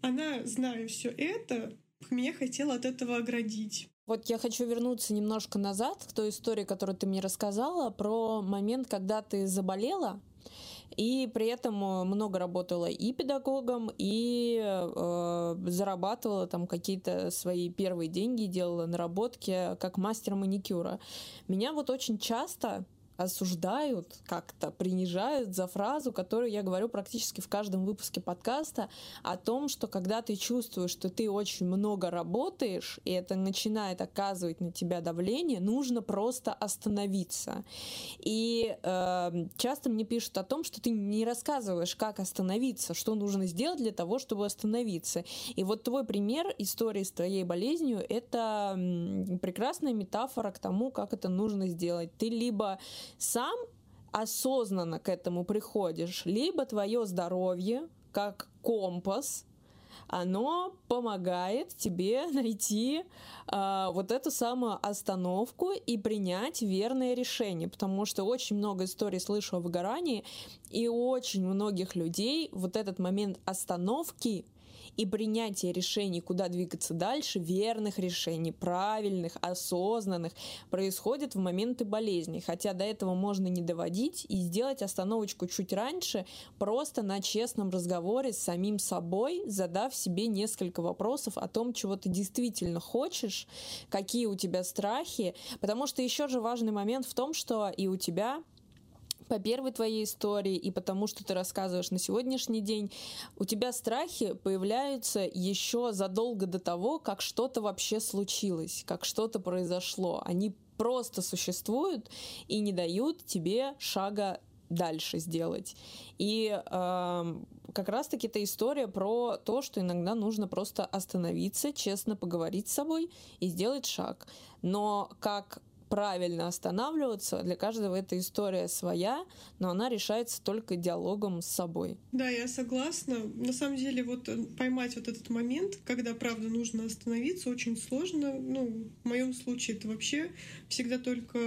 Speaker 3: она, зная все это, меня хотела от этого оградить.
Speaker 1: Вот я хочу вернуться немножко назад к той истории, которую ты мне рассказала, про момент, когда ты заболела, и при этом много работала и педагогом, и э, зарабатывала там какие-то свои первые деньги, делала наработки как мастер маникюра. Меня вот очень часто осуждают, как-то принижают за фразу, которую я говорю практически в каждом выпуске подкаста, о том, что когда ты чувствуешь, что ты очень много работаешь, и это начинает оказывать на тебя давление, нужно просто остановиться. И э, часто мне пишут о том, что ты не рассказываешь, как остановиться, что нужно сделать для того, чтобы остановиться. И вот твой пример истории с твоей болезнью — это прекрасная метафора к тому, как это нужно сделать. Ты либо сам осознанно к этому приходишь, либо твое здоровье, как компас, оно помогает тебе найти э, вот эту самую остановку и принять верное решение, потому что очень много историй слышу о выгорании, и очень многих людей вот этот момент остановки и принятие решений, куда двигаться дальше, верных решений, правильных, осознанных, происходит в моменты болезни. Хотя до этого можно не доводить и сделать остановочку чуть раньше, просто на честном разговоре с самим собой, задав себе несколько вопросов о том, чего ты действительно хочешь, какие у тебя страхи, потому что еще же важный момент в том, что и у тебя по первой твоей истории и потому, что ты рассказываешь на сегодняшний день, у тебя страхи появляются еще задолго до того, как что-то вообще случилось, как что-то произошло. Они просто существуют и не дают тебе шага дальше сделать. И э, как раз-таки эта история про то, что иногда нужно просто остановиться, честно поговорить с собой и сделать шаг. Но как правильно останавливаться. Для каждого эта история своя, но она решается только диалогом с собой.
Speaker 3: Да, я согласна. На самом деле, вот э, поймать вот этот момент, когда, правда, нужно остановиться, очень сложно. Ну, в моем случае это вообще всегда только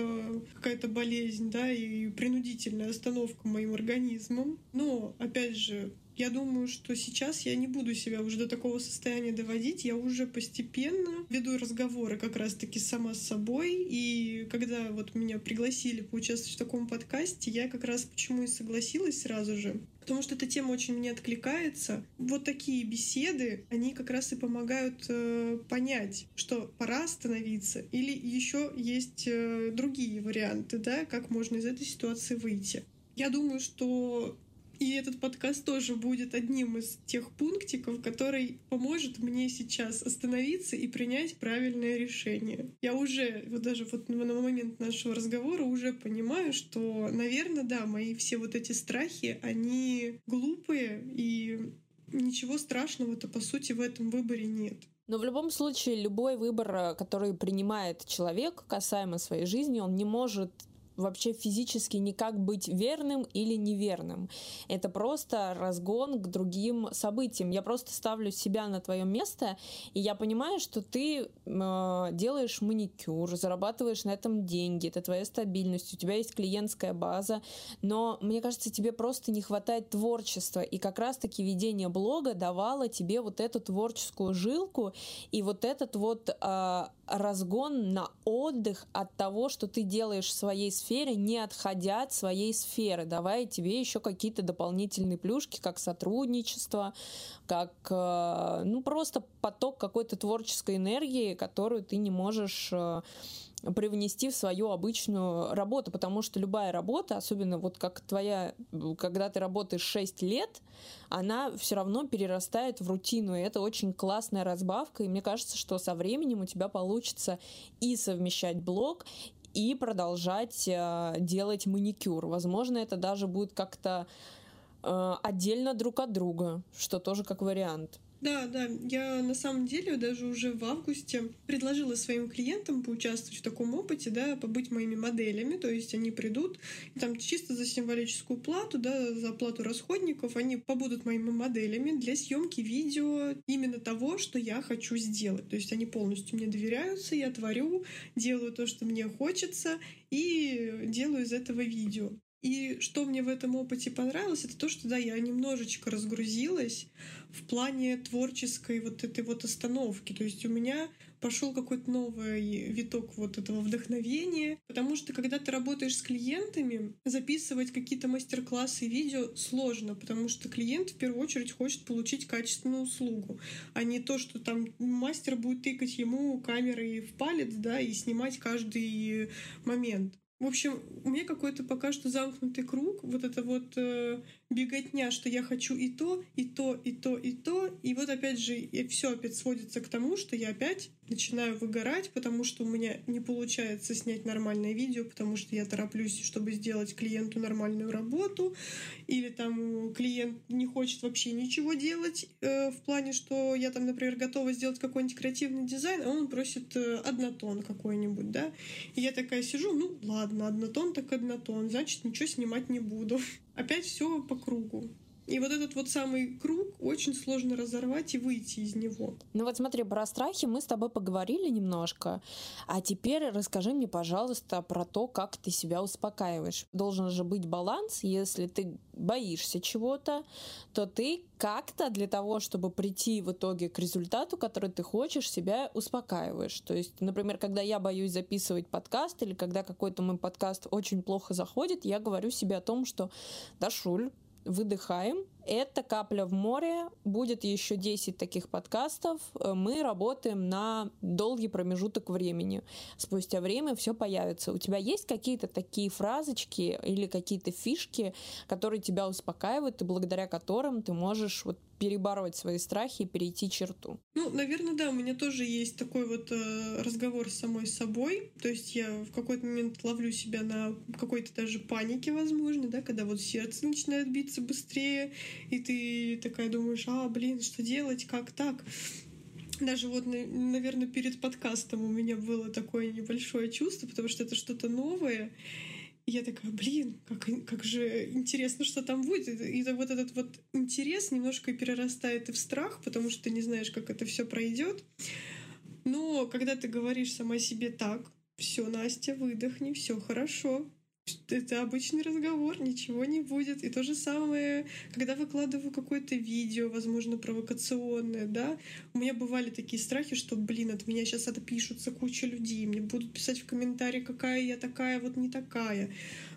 Speaker 3: какая-то болезнь, да, и принудительная остановка моим организмом. Но, опять же, я думаю, что сейчас я не буду себя уже до такого состояния доводить. Я уже постепенно веду разговоры как раз-таки сама с собой. И когда вот меня пригласили поучаствовать в таком подкасте, я как раз почему и согласилась сразу же. Потому что эта тема очень мне откликается. Вот такие беседы, они как раз и помогают э, понять, что пора остановиться, или еще есть э, другие варианты, да, как можно из этой ситуации выйти. Я думаю, что и этот подкаст тоже будет одним из тех пунктиков, который поможет мне сейчас остановиться и принять правильное решение. Я уже, вот даже вот на момент нашего разговора уже понимаю, что, наверное, да, мои все вот эти страхи, они глупые, и ничего страшного-то, по сути, в этом выборе нет.
Speaker 1: Но в любом случае, любой выбор, который принимает человек касаемо своей жизни, он не может вообще физически никак быть верным или неверным. Это просто разгон к другим событиям. Я просто ставлю себя на твое место, и я понимаю, что ты э, делаешь маникюр, зарабатываешь на этом деньги, это твоя стабильность, у тебя есть клиентская база, но мне кажется, тебе просто не хватает творчества, и как раз-таки ведение блога давало тебе вот эту творческую жилку и вот этот вот э, разгон на отдых от того, что ты делаешь в своей сфере, не отходя от своей сферы, давая тебе еще какие-то дополнительные плюшки, как сотрудничество, как э, ну просто поток какой-то творческой энергии, которую ты не можешь э, привнести в свою обычную работу, потому что любая работа, особенно вот как твоя, когда ты работаешь 6 лет, она все равно перерастает в рутину, и это очень классная разбавка, и мне кажется, что со временем у тебя получится и совмещать блог, и продолжать э, делать маникюр. Возможно, это даже будет как-то э, отдельно друг от друга, что тоже как вариант.
Speaker 3: Да, да, я на самом деле даже уже в августе предложила своим клиентам поучаствовать в таком опыте, да, побыть моими моделями, то есть они придут, и там чисто за символическую плату, да, за плату расходников, они побудут моими моделями для съемки видео именно того, что я хочу сделать. То есть они полностью мне доверяются, я творю, делаю то, что мне хочется, и делаю из этого видео. И что мне в этом опыте понравилось, это то, что да, я немножечко разгрузилась в плане творческой вот этой вот остановки. То есть у меня пошел какой-то новый виток вот этого вдохновения, потому что когда ты работаешь с клиентами, записывать какие-то мастер-классы и видео сложно, потому что клиент в первую очередь хочет получить качественную услугу, а не то, что там мастер будет тыкать ему камерой в палец, да, и снимать каждый момент. В общем, у меня какой-то пока что замкнутый круг, вот это вот э, беготня, что я хочу и то, и то, и то, и то. И вот опять же, все опять сводится к тому, что я опять начинаю выгорать, потому что у меня не получается снять нормальное видео, потому что я тороплюсь, чтобы сделать клиенту нормальную работу, или там клиент не хочет вообще ничего делать э, в плане, что я там, например, готова сделать какой-нибудь креативный дизайн, а он просит э, однотон какой-нибудь, да, и я такая сижу, ну ладно, однотон так однотон, значит ничего снимать не буду. Опять все по кругу. И вот этот вот самый круг очень сложно разорвать и выйти из него.
Speaker 1: Ну вот смотри, про страхи мы с тобой поговорили немножко, а теперь расскажи мне, пожалуйста, про то, как ты себя успокаиваешь. Должен же быть баланс, если ты боишься чего-то, то ты как-то для того, чтобы прийти в итоге к результату, который ты хочешь, себя успокаиваешь. То есть, например, когда я боюсь записывать подкаст или когда какой-то мой подкаст очень плохо заходит, я говорю себе о том, что да, Шуль, выдыхаем. Это капля в море. Будет еще 10 таких подкастов. Э, мы работаем на долгий промежуток времени. Спустя время все появится. У тебя есть какие-то такие фразочки или какие-то фишки, которые тебя успокаивают и благодаря которым ты можешь вот перебороть свои страхи и перейти черту?
Speaker 3: Ну, наверное, да, у меня тоже есть такой вот э, разговор с самой собой. То есть я в какой-то момент ловлю себя на какой-то даже панике, возможно, да, когда вот сердце начинает биться быстрее, и ты такая думаешь, а, блин, что делать, как так? даже вот, наверное, перед подкастом у меня было такое небольшое чувство, потому что это что-то новое. И я такая, блин, как, как же интересно, что там будет. И вот этот вот интерес немножко перерастает и в страх, потому что ты не знаешь, как это все пройдет. Но когда ты говоришь сама себе так, все, Настя, выдохни, все хорошо, это обычный разговор, ничего не будет. И то же самое, когда выкладываю какое-то видео, возможно, провокационное, да, у меня бывали такие страхи, что, блин, от меня сейчас отпишутся куча людей, мне будут писать в комментарии, какая я такая, вот не такая.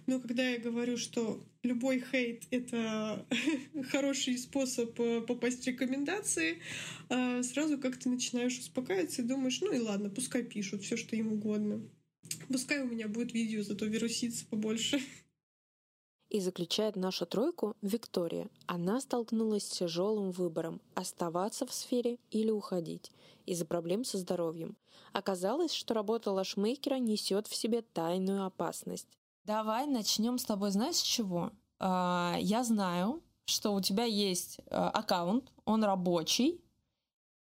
Speaker 3: Но когда я говорю, что любой хейт — это хороший способ э, попасть в рекомендации, э, сразу как-то начинаешь успокаиваться и думаешь, ну и ладно, пускай пишут все, что им угодно. Пускай у меня будет видео, зато вируситься побольше.
Speaker 1: И заключает нашу тройку Виктория. Она столкнулась с тяжелым выбором – оставаться в сфере или уходить из-за проблем со здоровьем. Оказалось, что работа лашмейкера несет в себе тайную опасность. Давай начнем с тобой, знаешь, с чего? А, я знаю, что у тебя есть а, аккаунт, он рабочий,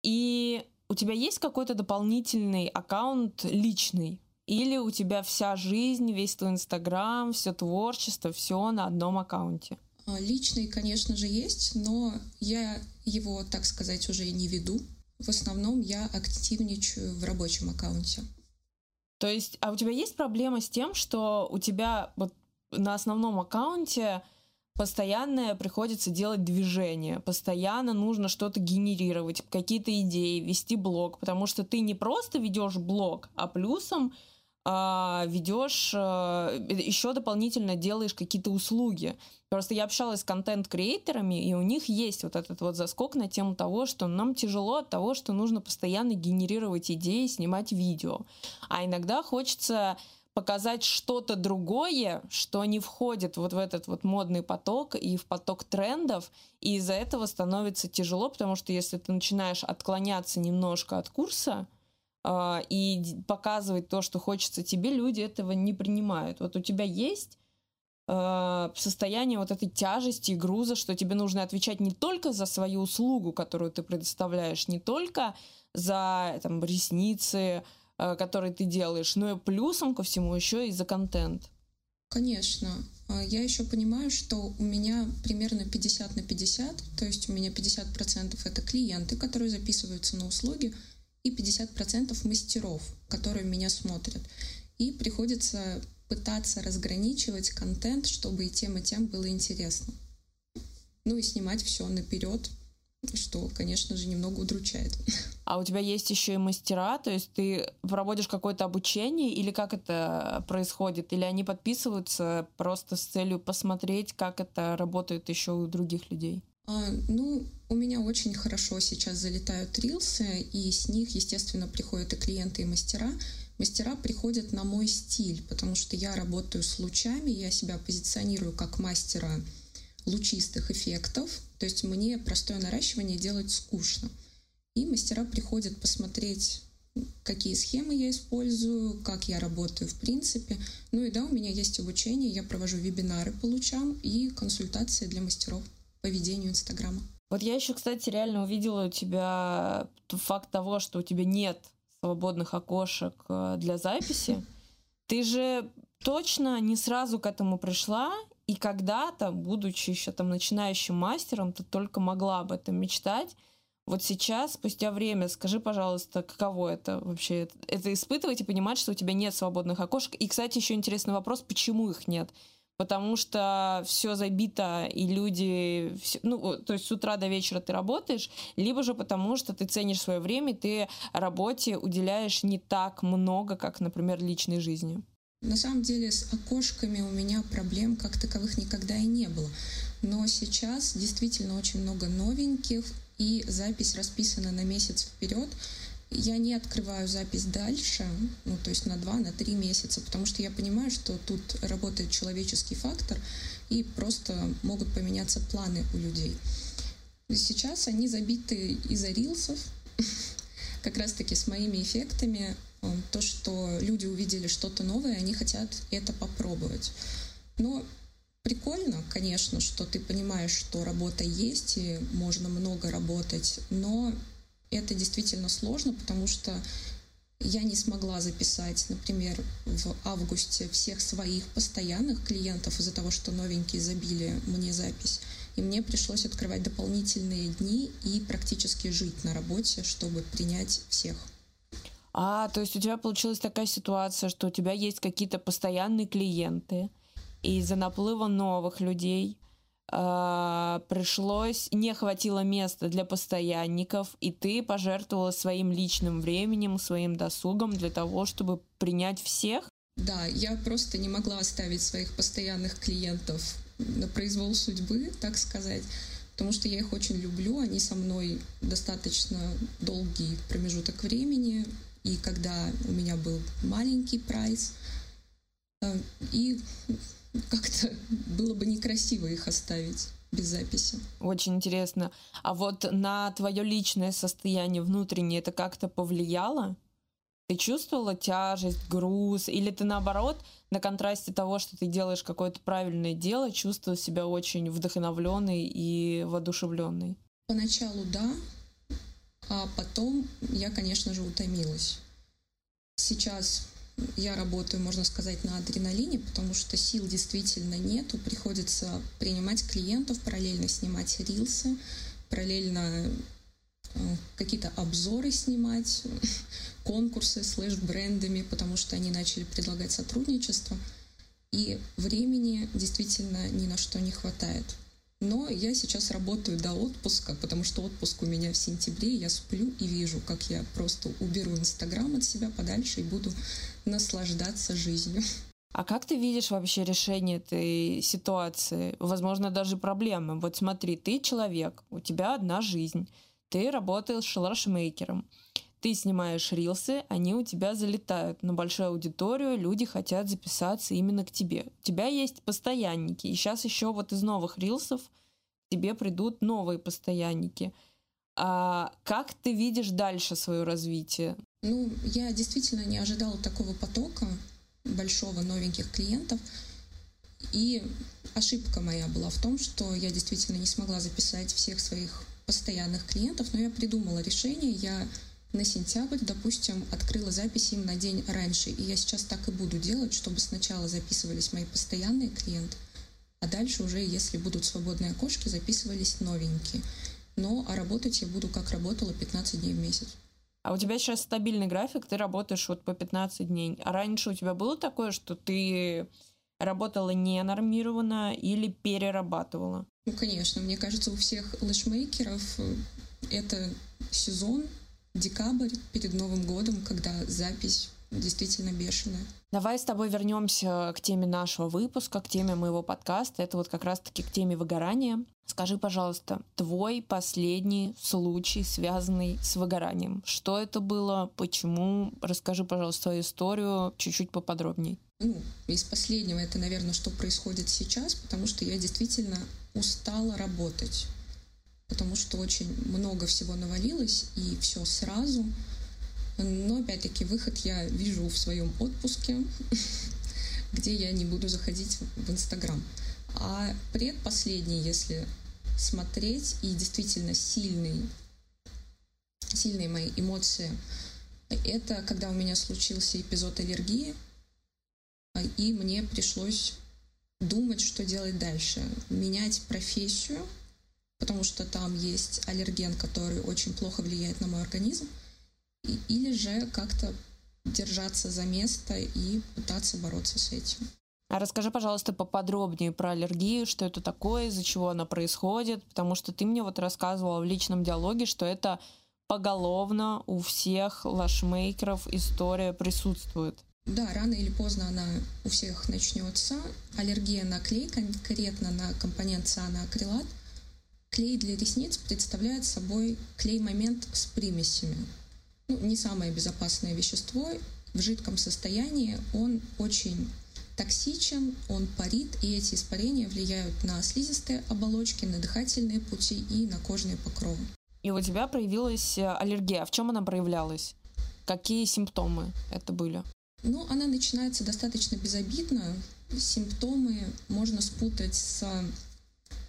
Speaker 1: и у тебя есть какой-то дополнительный аккаунт личный, или у тебя вся жизнь, весь твой Инстаграм, все творчество, все на одном аккаунте?
Speaker 2: А, личный, конечно же, есть, но я его, так сказать, уже не веду. В основном я активничаю в рабочем аккаунте.
Speaker 1: То есть, а у тебя есть проблема с тем, что у тебя вот на основном аккаунте постоянно приходится делать движение, постоянно нужно что-то генерировать, какие-то идеи, вести блог, потому что ты не просто ведешь блог, а плюсом ведешь, а, еще дополнительно делаешь какие-то услуги. Просто я общалась с контент-креаторами, и у них есть вот этот вот заскок на тему того, что нам тяжело от того, что нужно постоянно генерировать идеи, снимать видео. А иногда хочется показать что-то другое, что не входит вот в этот вот модный поток и в поток трендов, и из-за этого становится тяжело, потому что если ты начинаешь отклоняться немножко от курса, а, и показывать то, что хочется тебе, люди этого не принимают. Вот у тебя есть а, состояние вот этой тяжести и груза, что тебе нужно отвечать не только за свою услугу, которую ты предоставляешь, не только за там, ресницы, а, которые ты делаешь, но и плюсом ко всему еще и за контент.
Speaker 2: Конечно. Я еще понимаю, что у меня примерно 50 на 50, то есть у меня 50% это клиенты, которые записываются на услуги, и 50% мастеров, которые меня смотрят. И приходится пытаться разграничивать контент, чтобы и тем, и тем было интересно. Ну и снимать все наперед, что, конечно же, немного удручает.
Speaker 1: А у тебя есть еще и мастера, то есть ты проводишь какое-то обучение или как это происходит? Или они подписываются просто с целью посмотреть, как это работает еще у других людей?
Speaker 2: А, ну, у меня очень хорошо сейчас залетают рилсы, и с них, естественно, приходят и клиенты, и мастера. Мастера приходят на мой стиль, потому что я работаю с лучами, я себя позиционирую как мастера лучистых эффектов, то есть мне простое наращивание делать скучно. И мастера приходят посмотреть, какие схемы я использую, как я работаю в принципе. Ну и да, у меня есть обучение, я провожу вебинары по лучам и консультации для мастеров по ведению Инстаграма.
Speaker 1: Вот я еще, кстати, реально увидела у тебя факт того, что у тебя нет свободных окошек э, для записи. Ты же точно не сразу к этому пришла, и когда-то, будучи еще там начинающим мастером, ты только могла об этом мечтать. Вот сейчас, спустя время, скажи, пожалуйста, каково это вообще? Это испытывать и понимать, что у тебя нет свободных окошек. И, кстати, еще интересный вопрос, почему их нет? Потому что все забито, и люди, ну, то есть с утра до вечера ты работаешь, либо же потому что ты ценишь свое время, ты работе уделяешь не так много, как, например, личной жизни.
Speaker 2: На самом деле с окошками у меня проблем как таковых никогда и не было. Но сейчас действительно очень много новеньких, и запись расписана на месяц вперед. Я не открываю запись дальше, ну, то есть на два, на три месяца, потому что я понимаю, что тут работает человеческий фактор, и просто могут поменяться планы у людей. Сейчас они забиты из-за рилсов, как раз-таки с моими эффектами. То, что люди увидели что-то новое, они хотят это попробовать. Но прикольно, конечно, что ты понимаешь, что работа есть, и можно много работать, но это действительно сложно, потому что я не смогла записать, например, в августе всех своих постоянных клиентов из-за того, что новенькие забили мне запись. И мне пришлось открывать дополнительные дни и практически жить на работе, чтобы принять всех.
Speaker 1: А, то есть у тебя получилась такая ситуация, что у тебя есть какие-то постоянные клиенты, и из-за наплыва новых людей э, пришлось, не хватило места для постоянников, и ты пожертвовала своим личным временем, своим досугом для того, чтобы принять всех?
Speaker 2: Да, я просто не могла оставить своих постоянных клиентов на произвол судьбы, так сказать, потому что я их очень люблю, они со мной достаточно долгий промежуток времени, и когда у меня был маленький прайс, э, и как-то было бы некрасиво их оставить без записи.
Speaker 1: Очень интересно. А вот на твое личное состояние внутреннее это как-то повлияло? Ты чувствовала тяжесть, груз? Или ты наоборот, на контрасте того, что ты делаешь какое-то правильное дело, чувствовал себя очень вдохновленный и воодушевленный?
Speaker 2: Поначалу да, а потом я, конечно же, утомилась. Сейчас я работаю, можно сказать, на адреналине, потому что сил действительно нету. Приходится принимать клиентов, параллельно снимать рилсы, параллельно э, какие-то обзоры снимать, конкурсы слэш-брендами, потому что они начали предлагать сотрудничество. И времени действительно ни на что не хватает. Но я сейчас работаю до отпуска, потому что отпуск у меня в сентябре, я сплю и вижу, как я просто уберу Инстаграм от себя подальше и буду наслаждаться жизнью.
Speaker 1: А как ты видишь вообще решение этой ситуации? Возможно, даже проблемы. Вот смотри, ты человек, у тебя одна жизнь. Ты работаешь шалашмейкером. Ты снимаешь рилсы, они у тебя залетают на большую аудиторию, люди хотят записаться именно к тебе. У тебя есть постоянники, и сейчас еще вот из новых рилсов тебе придут новые постоянники. А как ты видишь дальше свое развитие?
Speaker 2: Ну, я действительно не ожидала такого потока большого новеньких клиентов. И ошибка моя была в том, что я действительно не смогла записать всех своих постоянных клиентов, но я придумала решение. Я на сентябрь, допустим, открыла запись им на день раньше. И я сейчас так и буду делать, чтобы сначала записывались мои постоянные клиенты, а дальше уже, если будут свободные окошки, записывались новенькие. Но а работать я буду, как работала, 15 дней в месяц.
Speaker 1: А у тебя сейчас стабильный график, ты работаешь вот по 15 дней. А раньше у тебя было такое, что ты работала ненормированно или перерабатывала?
Speaker 2: Ну, конечно. Мне кажется, у всех лэшмейкеров э, это сезон, декабрь перед Новым годом, когда запись действительно бешеная.
Speaker 1: Давай с тобой вернемся к теме нашего выпуска, к теме моего подкаста. Это вот как раз-таки к теме выгорания. Скажи, пожалуйста, твой последний случай, связанный с выгоранием. Что это было? Почему? Расскажи, пожалуйста, свою историю чуть-чуть поподробнее.
Speaker 2: Ну, из последнего это, наверное, что происходит сейчас, потому что я действительно устала работать потому что очень много всего навалилось, и все сразу. Но, опять-таки, выход я вижу в своем отпуске, где я не буду заходить в Инстаграм. А предпоследний, если смотреть, и действительно сильный, сильные мои эмоции, это когда у меня случился эпизод аллергии, и мне пришлось думать, что делать дальше. Менять профессию — потому что там есть аллерген, который очень плохо влияет на мой организм, или же как-то держаться за место и пытаться бороться с этим.
Speaker 1: А расскажи, пожалуйста, поподробнее про аллергию, что это такое, из-за чего она происходит, потому что ты мне вот рассказывала в личном диалоге, что это поголовно у всех лашмейкеров история присутствует.
Speaker 2: Да, рано или поздно она у всех начнется. Аллергия на клей, конкретно на компонент цианоакрилат – Клей для ресниц представляет собой клей-момент с примесями. Ну, не самое безопасное вещество. В жидком состоянии он очень токсичен, он парит, и эти испарения влияют на слизистые оболочки, на дыхательные пути и на кожные покровы.
Speaker 1: И у тебя проявилась э, аллергия. В чем она проявлялась? Какие симптомы это были?
Speaker 2: Ну, она начинается достаточно безобидно. Симптомы можно спутать с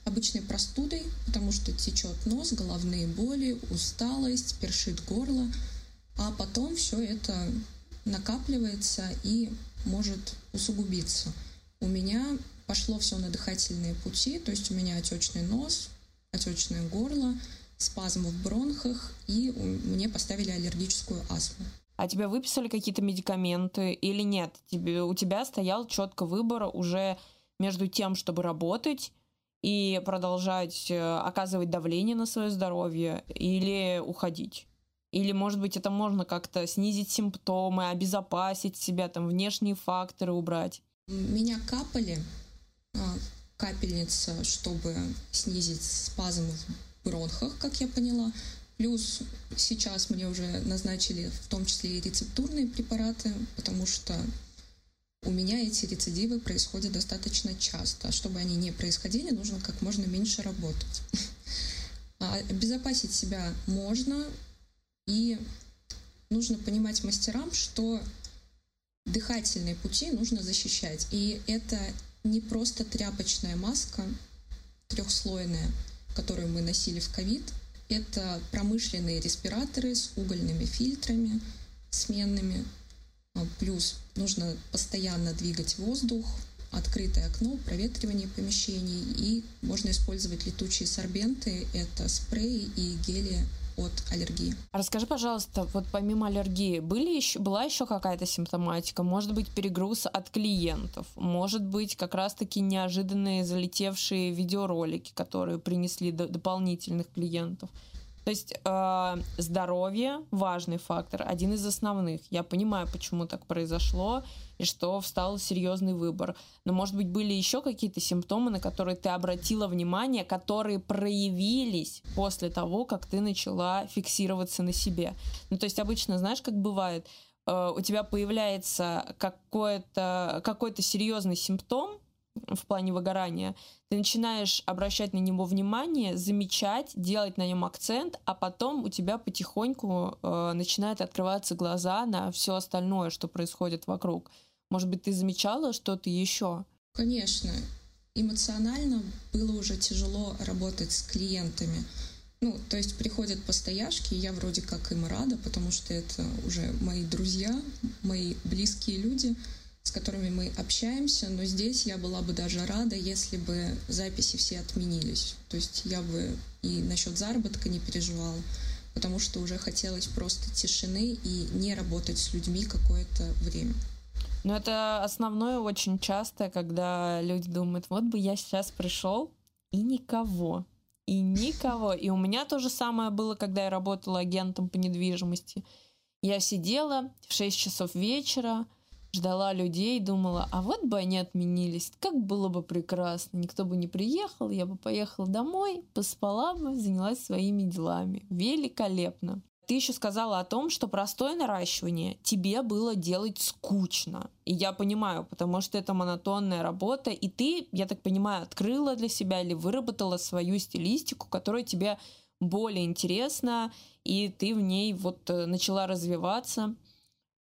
Speaker 2: обычной простудой, потому что течет нос, головные боли, усталость, першит горло, а потом все это накапливается и может усугубиться. У меня пошло все на дыхательные пути, то есть у меня отечный нос, отечное горло, спазм в бронхах, и мне поставили аллергическую астму.
Speaker 1: А тебе выписали какие-то медикаменты или нет? Тебе, у тебя стоял четко выбор уже между тем, чтобы работать и продолжать э, оказывать давление на свое здоровье или уходить. Или, может быть, это можно как-то снизить симптомы, обезопасить себя, там, внешние факторы убрать.
Speaker 2: Меня капали, а, капельница, чтобы снизить спазм в бронхах, как я поняла. Плюс сейчас мне уже назначили в том числе и рецептурные препараты, потому что у меня эти рецидивы происходят достаточно часто. Чтобы они не происходили, нужно как можно меньше работать. А обезопасить себя можно, и нужно понимать мастерам, что дыхательные пути нужно защищать. И это не просто тряпочная маска трехслойная, которую мы носили в ковид. Это промышленные респираторы с угольными фильтрами сменными. А, плюс нужно постоянно двигать воздух, открытое окно, проветривание помещений. И можно использовать летучие сорбенты. Это спреи и гели от аллергии.
Speaker 1: Расскажи, пожалуйста, вот помимо аллергии, были еще, была еще какая-то симптоматика? Может быть, перегруз от клиентов? Может быть, как раз-таки неожиданные залетевшие видеоролики, которые принесли до дополнительных клиентов? То есть э, здоровье важный фактор, один из основных. Я понимаю, почему так произошло и что встал серьезный выбор. Но, может быть, были еще какие-то симптомы, на которые ты обратила внимание, которые проявились после того, как ты начала фиксироваться на себе. Ну, то есть обычно, знаешь, как бывает, э, у тебя появляется какой-то какой серьезный симптом, в плане выгорания, ты начинаешь обращать на него внимание, замечать, делать на нем акцент, а потом у тебя потихоньку э, начинают открываться глаза на все остальное, что происходит вокруг. Может быть, ты замечала что-то еще?
Speaker 2: Конечно. Эмоционально было уже тяжело работать с клиентами. Ну, то есть приходят постояшки, и я вроде как им рада, потому что это уже мои друзья, мои близкие люди — с которыми мы общаемся, но здесь я была бы даже рада, если бы записи все отменились. То есть я бы и насчет заработка не переживала, потому что уже хотелось просто тишины и не работать с людьми какое-то время.
Speaker 1: Но это основное очень часто, когда люди думают, вот бы я сейчас пришел и никого, и никого. И у меня то же самое было, когда я работала агентом по недвижимости. Я сидела в 6 часов вечера, ждала людей, думала, а вот бы они отменились, как было бы прекрасно. Никто бы не приехал, я бы поехала домой, поспала бы, занялась своими делами. Великолепно. Ты еще сказала о том, что простое наращивание тебе было делать скучно. И я понимаю, потому что это монотонная работа, и ты, я так понимаю, открыла для себя или выработала свою стилистику, которая тебе более интересна, и ты в ней вот э, начала развиваться.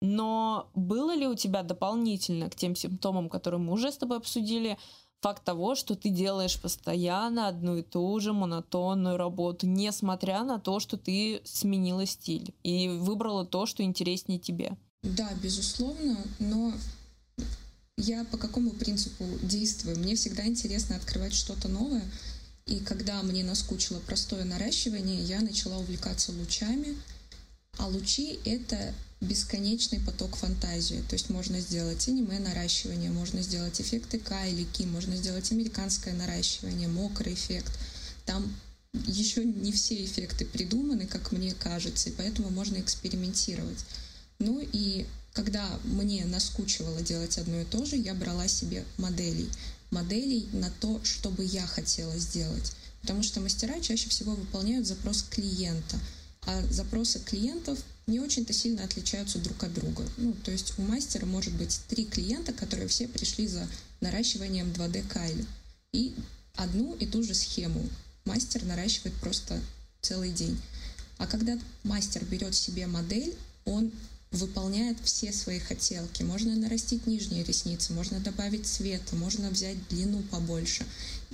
Speaker 1: Но было ли у тебя дополнительно к тем симптомам, которые мы уже с тобой обсудили, факт того, что ты делаешь постоянно одну и ту же монотонную работу, несмотря на то, что ты сменила стиль и выбрала то, что интереснее тебе?
Speaker 2: Да, безусловно, но я по какому принципу действую? Мне всегда интересно открывать что-то новое. И когда мне наскучило простое наращивание, я начала увлекаться лучами. А лучи — это бесконечный поток фантазии. То есть можно сделать аниме наращивание, можно сделать эффекты кайлики, можно сделать американское наращивание, мокрый эффект. Там еще не все эффекты придуманы, как мне кажется, и поэтому можно экспериментировать. Ну и когда мне наскучивало делать одно и то же, я брала себе моделей. Моделей на то, что бы я хотела сделать. Потому что мастера чаще всего выполняют запрос клиента. А запросы клиентов не очень-то сильно отличаются друг от друга. Ну, то есть у мастера может быть три клиента, которые все пришли за наращиванием 2D кайля. И одну и ту же схему мастер наращивает просто целый день. А когда мастер берет себе модель, он выполняет все свои хотелки. Можно нарастить нижние ресницы, можно добавить цвета, можно взять длину побольше.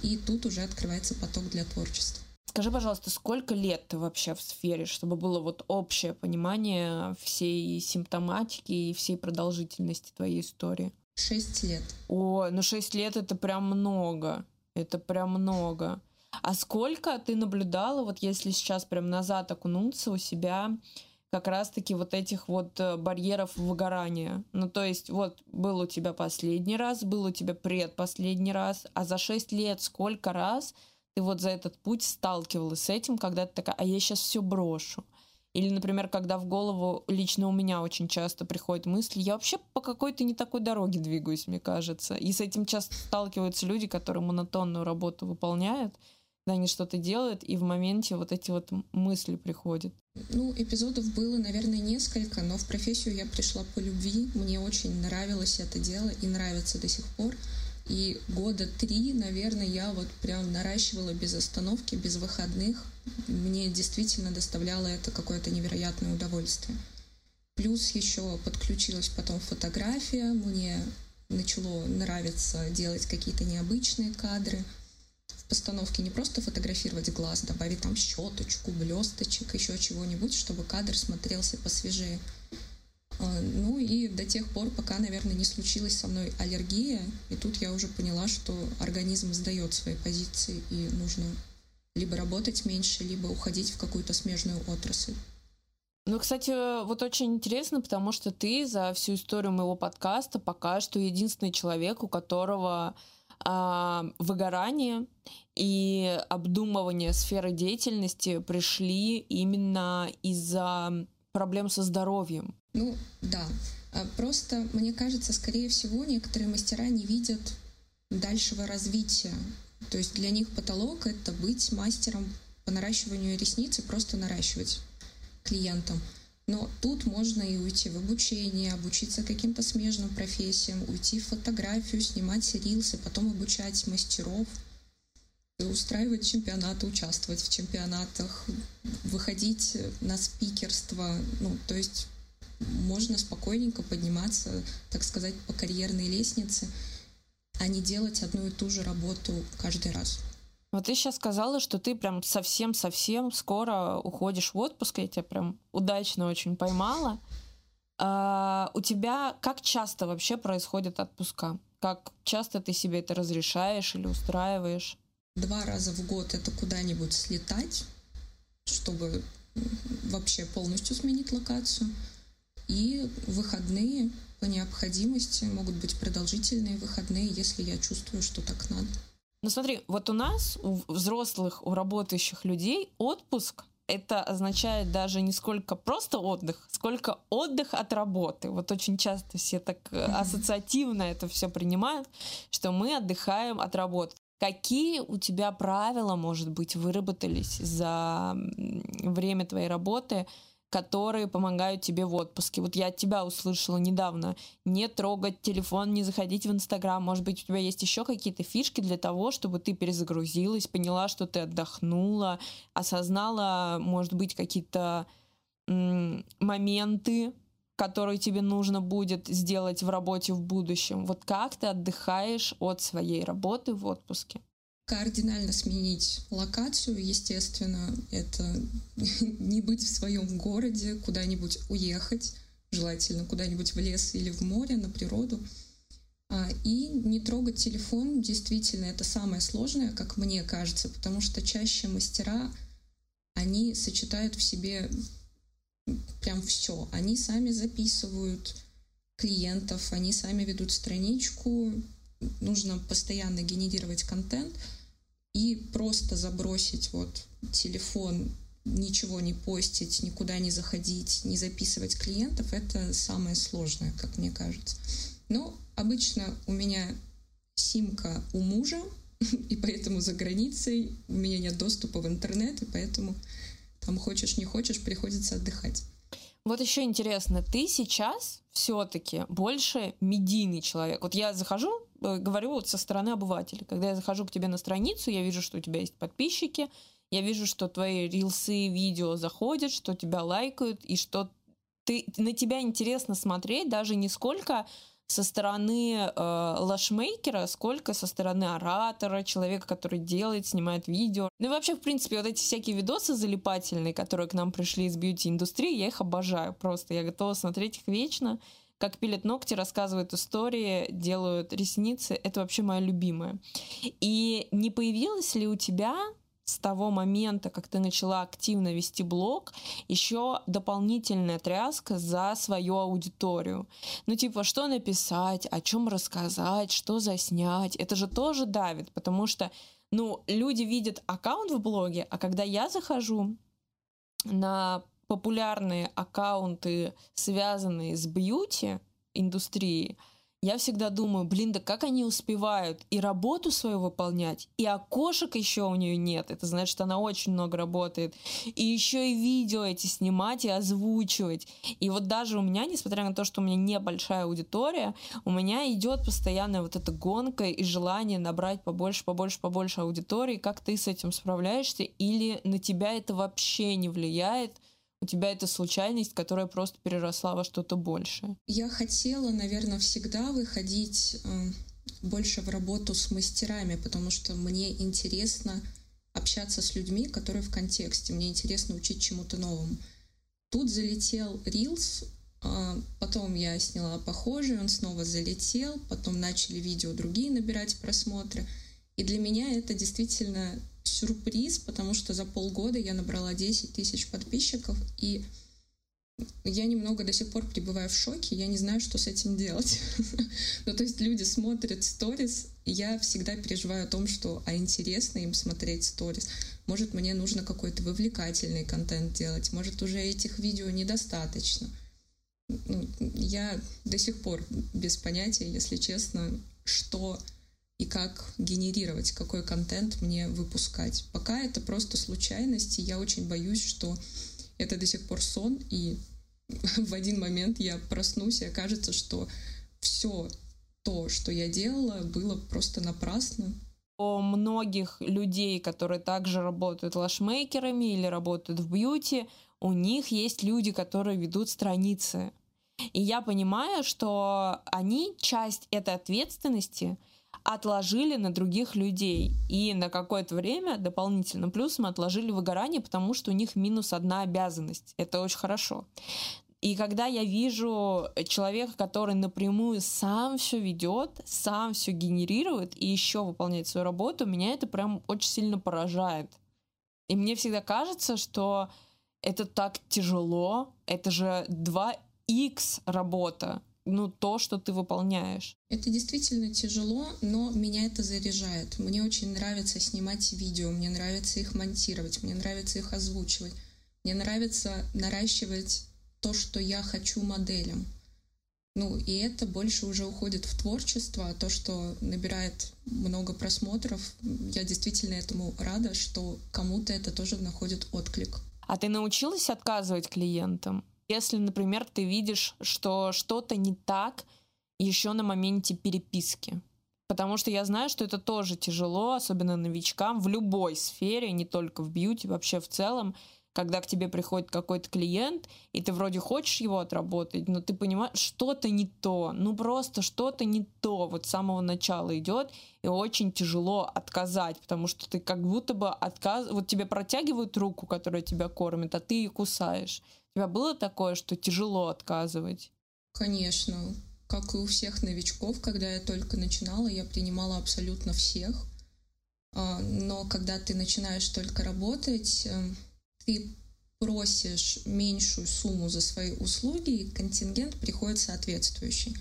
Speaker 2: И тут уже открывается поток для творчества.
Speaker 1: Скажи, пожалуйста, сколько лет ты вообще в сфере, чтобы было вот общее понимание всей симптоматики и всей продолжительности твоей истории?
Speaker 2: Шесть лет.
Speaker 1: О, ну шесть лет это прям много. Это прям много. А сколько ты наблюдала, вот если сейчас прям назад окунуться у себя, как раз-таки вот этих вот э, барьеров выгорания. Ну, то есть, вот был у тебя последний раз, был у тебя предпоследний раз, а за шесть лет сколько раз ты вот за этот путь сталкивалась с этим, когда ты такая, а я сейчас все брошу. Или, например, когда в голову лично у меня очень часто приходит мысль, я вообще по какой-то не такой дороге двигаюсь, мне кажется. И с этим часто сталкиваются люди, которые монотонную работу выполняют, когда они что-то делают, и в моменте вот эти вот мысли приходят.
Speaker 2: Ну, эпизодов было, наверное, несколько, но в профессию я пришла по любви. Мне очень нравилось это дело и нравится до сих пор. И года три, наверное, я вот прям наращивала без остановки, без выходных. Мне действительно доставляло это какое-то невероятное удовольствие. Плюс еще подключилась потом фотография. Мне начало нравиться делать какие-то необычные кадры — постановке не просто фотографировать глаз, добавить там щеточку, блесточек, еще чего-нибудь, чтобы кадр смотрелся посвежее. А, ну и до тех пор, пока, наверное, не случилась со мной аллергия, и тут я уже поняла, что организм сдает свои позиции, и нужно либо работать меньше, либо уходить в какую-то смежную отрасль.
Speaker 1: Ну, кстати, вот очень интересно, потому что ты за всю историю моего подкаста пока что единственный человек, у которого а, выгорание и обдумывание сферы деятельности пришли именно из-за проблем со здоровьем.
Speaker 2: Ну, да. А просто, мне кажется, скорее всего, некоторые мастера не видят дальшего развития. То есть для них потолок — это быть мастером по наращиванию ресниц и просто наращивать клиентам. Но тут можно и уйти в обучение, обучиться каким-то смежным профессиям, уйти в фотографию, снимать рилсы, потом обучать мастеров, устраивать чемпионаты, участвовать в чемпионатах, выходить на спикерство. Ну, то есть можно спокойненько подниматься, так сказать, по карьерной лестнице, а не делать одну и ту же работу каждый раз.
Speaker 1: Вот ты сейчас сказала, что ты прям совсем-совсем скоро уходишь в отпуск. Я тебя прям удачно очень поймала. А, у тебя как часто вообще происходят отпуска? Как часто ты себе это разрешаешь или устраиваешь?
Speaker 2: Два раза в год это куда-нибудь слетать, чтобы вообще полностью сменить локацию. И выходные по необходимости могут быть продолжительные выходные, если я чувствую, что так надо.
Speaker 1: Ну смотри, вот у нас, у взрослых, у работающих людей, отпуск это означает даже не сколько просто отдых, сколько отдых от работы. Вот очень часто все так mm-hmm. ассоциативно это все принимают, что мы отдыхаем от работы. Какие у тебя правила, может быть, выработались за время твоей работы, которые помогают тебе в отпуске. Вот я от тебя услышала недавно. Не трогать телефон, не заходить в Инстаграм. Может быть, у тебя есть еще какие-то фишки для того, чтобы ты перезагрузилась, поняла, что ты отдохнула, осознала, может быть, какие-то моменты, которые тебе нужно будет сделать в работе в будущем. Вот как ты отдыхаешь от своей работы в отпуске?
Speaker 2: Кардинально сменить локацию, естественно, это не быть в своем городе, куда-нибудь уехать, желательно куда-нибудь в лес или в море, на природу. А, и не трогать телефон, действительно, это самое сложное, как мне кажется, потому что чаще мастера, они сочетают в себе прям все. Они сами записывают клиентов, они сами ведут страничку, нужно постоянно генерировать контент и просто забросить вот телефон, ничего не постить, никуда не заходить, не записывать клиентов, это самое сложное, как мне кажется. Но обычно у меня симка у мужа, и поэтому за границей у меня нет доступа в интернет, и поэтому там хочешь не хочешь, приходится отдыхать.
Speaker 1: Вот еще интересно, ты сейчас все-таки больше медийный человек. Вот я захожу, говорю вот со стороны обывателя. Когда я захожу к тебе на страницу, я вижу, что у тебя есть подписчики, я вижу, что твои рилсы, видео заходят, что тебя лайкают, и что ты, на тебя интересно смотреть даже не сколько со стороны э, лашмейкера, сколько со стороны оратора, человека, который делает, снимает видео. Ну и вообще, в принципе, вот эти всякие видосы залипательные, которые к нам пришли из бьюти-индустрии, я их обожаю просто. Я готова смотреть их вечно. Как пилят ногти, рассказывают истории, делают ресницы. Это вообще моя любимая. И не появилось ли у тебя с того момента, как ты начала активно вести блог, еще дополнительная тряска за свою аудиторию. Ну, типа, что написать, о чем рассказать, что заснять. Это же тоже давит, потому что, ну, люди видят аккаунт в блоге, а когда я захожу на популярные аккаунты, связанные с бьюти индустрией, я всегда думаю, блин, да как они успевают и работу свою выполнять, и окошек еще у нее нет. Это значит, она очень много работает. И еще и видео эти снимать и озвучивать. И вот даже у меня, несмотря на то, что у меня небольшая аудитория, у меня идет постоянная вот эта гонка и желание набрать побольше, побольше, побольше аудитории. Как ты с этим справляешься? Или на тебя это вообще не влияет? У тебя это случайность, которая просто переросла во что-то большее?
Speaker 2: Я хотела, наверное, всегда выходить э, больше в работу с мастерами, потому что мне интересно общаться с людьми, которые в контексте. Мне интересно учить чему-то новому. Тут залетел Reels, э, потом я сняла похожий, он снова залетел, потом начали видео другие набирать просмотры. И для меня это действительно сюрприз, потому что за полгода я набрала 10 тысяч подписчиков, и я немного до сих пор пребываю в шоке, я не знаю, что с этим делать. ну, то есть люди смотрят сторис, и я всегда переживаю о том, что а интересно им смотреть сторис. Может, мне нужно какой-то вовлекательный контент делать, может, уже этих видео недостаточно. Ну, я до сих пор без понятия, если честно, что и как генерировать, какой контент мне выпускать. Пока это просто случайность, и я очень боюсь, что это до сих пор сон, и в один момент я проснусь, и окажется, что все то, что я делала, было просто напрасно.
Speaker 1: У многих людей, которые также работают лашмейкерами или работают в бьюти, у них есть люди, которые ведут страницы. И я понимаю, что они часть этой ответственности — отложили на других людей. И на какое-то время дополнительным плюсом отложили выгорание, потому что у них минус одна обязанность. Это очень хорошо. И когда я вижу человека, который напрямую сам все ведет, сам все генерирует и еще выполняет свою работу, меня это прям очень сильно поражает. И мне всегда кажется, что это так тяжело, это же 2x работа ну, то, что ты выполняешь.
Speaker 2: Это действительно тяжело, но меня это заряжает. Мне очень нравится снимать видео, мне нравится их монтировать, мне нравится их озвучивать. Мне нравится наращивать то, что я хочу моделям. Ну, и это больше уже уходит в творчество, а то, что набирает много просмотров, я действительно этому рада, что кому-то это тоже находит отклик.
Speaker 1: А ты научилась отказывать клиентам? Если, например, ты видишь, что что-то не так еще на моменте переписки. Потому что я знаю, что это тоже тяжело, особенно новичкам в любой сфере, не только в бьюти, вообще в целом когда к тебе приходит какой-то клиент, и ты вроде хочешь его отработать, но ты понимаешь, что-то не то, ну просто что-то не то, вот с самого начала идет, и очень тяжело отказать, потому что ты как будто бы отказ... вот тебе протягивают руку, которая тебя кормит, а ты ее кусаешь. Тебя было такое, что тяжело отказывать?
Speaker 2: Конечно. Как и у всех новичков, когда я только начинала, я принимала абсолютно всех. А, но когда ты начинаешь только работать, эм, ты просишь меньшую сумму за свои услуги, и контингент приходит соответствующий.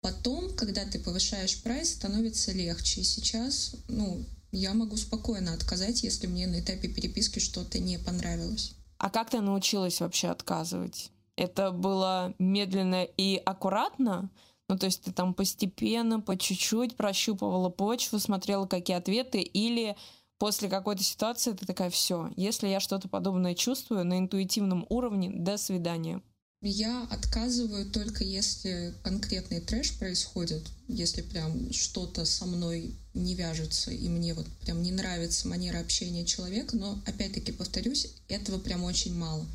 Speaker 2: Потом, когда ты повышаешь прайс, становится легче. И сейчас, ну, я могу спокойно отказать, если мне на этапе переписки что-то не понравилось.
Speaker 1: А как ты научилась вообще отказывать? Это было медленно и аккуратно? Ну, то есть ты там постепенно, по чуть-чуть прощупывала почву, смотрела, какие ответы, или после какой-то ситуации ты такая, все, если я что-то подобное чувствую на интуитивном уровне, до свидания.
Speaker 2: Я отказываю только если конкретный трэш происходит, если прям что-то со мной не вяжется, и мне вот прям не нравится манера общения человека, но опять-таки повторюсь, этого прям очень мало.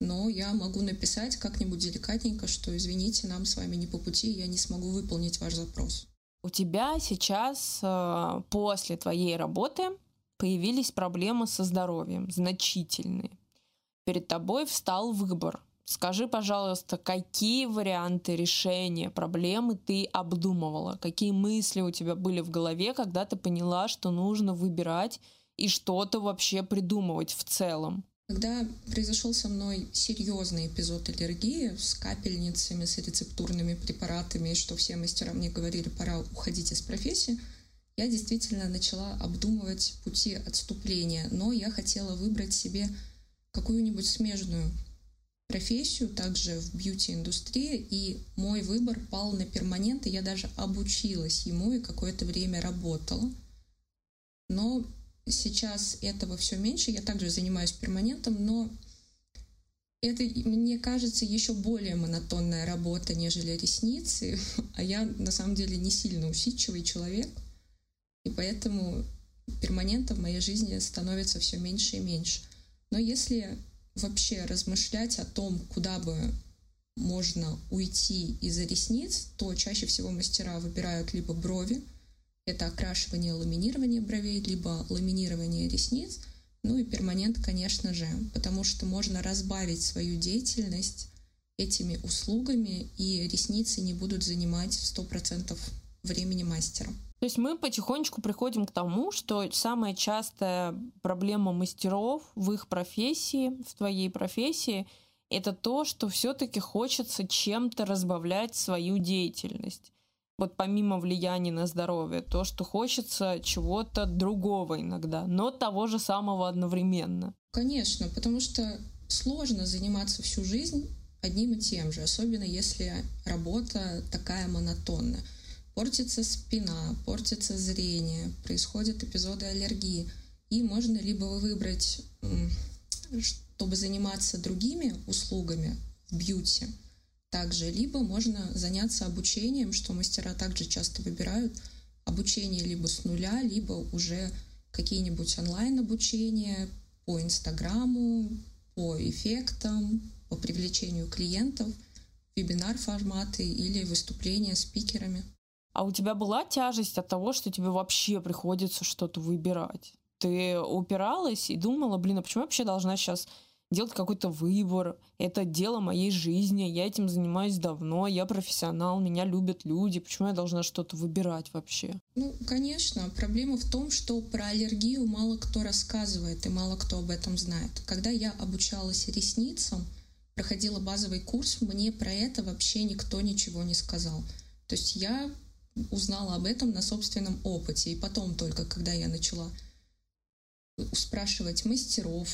Speaker 2: но я могу написать как-нибудь деликатненько, что извините, нам с вами не по пути, я не смогу выполнить ваш запрос.
Speaker 1: У тебя сейчас э, после твоей работы появились проблемы со здоровьем, значительные. Перед тобой встал выбор. Скажи, пожалуйста, какие варианты решения проблемы ты обдумывала? Какие мысли у тебя были в голове, когда ты поняла, что нужно выбирать и что-то вообще придумывать в целом?
Speaker 2: Когда произошел со мной серьезный эпизод аллергии с капельницами, с рецептурными препаратами, что все мастера мне говорили, пора уходить из профессии, я действительно начала обдумывать пути отступления, но я хотела выбрать себе какую-нибудь смежную профессию, также в бьюти-индустрии, и мой выбор пал на перманент, и я даже обучилась ему и какое-то время работала. Но Сейчас этого все меньше. Я также занимаюсь перманентом, но это, мне кажется, еще более монотонная работа, нежели ресницы. А я, на самом деле, не сильно усидчивый человек. И поэтому перманента в моей жизни становится все меньше и меньше. Но если вообще размышлять о том, куда бы можно уйти из-за ресниц, то чаще всего мастера выбирают либо брови, это окрашивание, ламинирование бровей, либо ламинирование ресниц. Ну и перманент, конечно же, потому что можно разбавить свою деятельность этими услугами, и ресницы не будут занимать 100% времени мастера.
Speaker 1: То есть мы потихонечку приходим к тому, что самая частая проблема мастеров в их профессии, в твоей профессии, это то, что все-таки хочется чем-то разбавлять свою деятельность вот помимо влияния на здоровье, то, что хочется чего-то другого иногда, но того же самого одновременно.
Speaker 2: Конечно, потому что сложно заниматься всю жизнь одним и тем же, особенно если работа такая монотонная. Портится спина, портится зрение, происходят эпизоды аллергии. И можно либо выбрать, чтобы заниматься другими услугами в бьюти – также, либо можно заняться обучением, что мастера также часто выбирают, обучение либо с нуля, либо уже какие-нибудь онлайн-обучения по Инстаграму, по эффектам, по привлечению клиентов, вебинар-форматы или выступления спикерами.
Speaker 1: А у тебя была тяжесть от того, что тебе вообще приходится что-то выбирать? Ты упиралась и думала, блин, а почему я вообще должна сейчас делать какой-то выбор. Это дело моей жизни, я этим занимаюсь давно, я профессионал, меня любят люди. Почему я должна что-то выбирать вообще?
Speaker 2: Ну, конечно. Проблема в том, что про аллергию мало кто рассказывает и мало кто об этом знает. Когда я обучалась ресницам, проходила базовый курс, мне про это вообще никто ничего не сказал. То есть я узнала об этом на собственном опыте. И потом только, когда я начала спрашивать мастеров,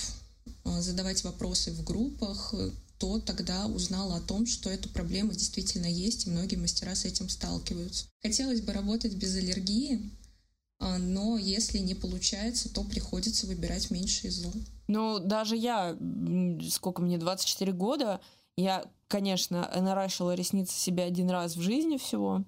Speaker 2: Э, задавать вопросы в группах, то тогда узнала о том, что эта проблема действительно есть, и многие мастера с этим сталкиваются. Хотелось бы работать без аллергии, а, но если не получается, то приходится выбирать меньше из.
Speaker 1: Ну, даже я, сколько мне, 24 года, я, конечно, наращивала ресницы себе один раз в жизни всего,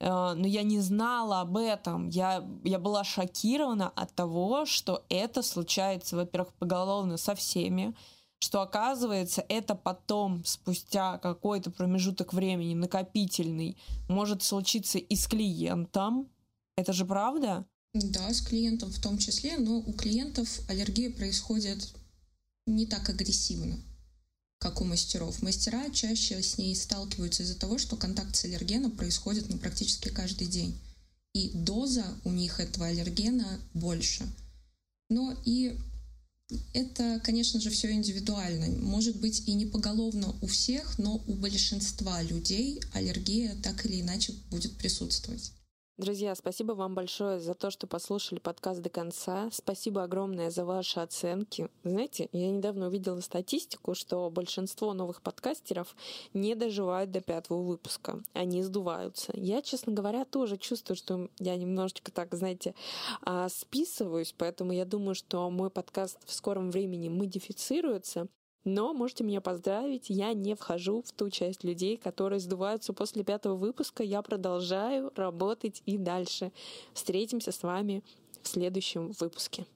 Speaker 1: но я не знала об этом. Я, я была шокирована от того, что это случается, во-первых, поголовно со всеми, что оказывается это потом, спустя какой-то промежуток времени накопительный, может случиться и с клиентом. Это же правда?
Speaker 2: Да, с клиентом в том числе, но у клиентов аллергия происходит не так агрессивно как у мастеров. Мастера чаще с ней сталкиваются из-за того, что контакт с аллергеном происходит ну, практически каждый день. И доза у них этого аллергена больше. Но и это, конечно же, все индивидуально. Может быть и не поголовно у всех, но у большинства людей аллергия так или иначе будет присутствовать.
Speaker 1: Друзья, спасибо вам большое за то, что послушали подкаст до конца. Спасибо огромное за ваши оценки. Знаете, я недавно увидела статистику, что большинство новых подкастеров не доживают до пятого выпуска. Они сдуваются. Я, честно говоря, тоже чувствую, что я немножечко так, знаете, а, списываюсь, поэтому я думаю, что мой подкаст в скором времени модифицируется. Но можете меня поздравить, я не вхожу в ту часть людей, которые сдуваются после пятого выпуска. Я продолжаю работать и дальше. Встретимся с вами в следующем выпуске.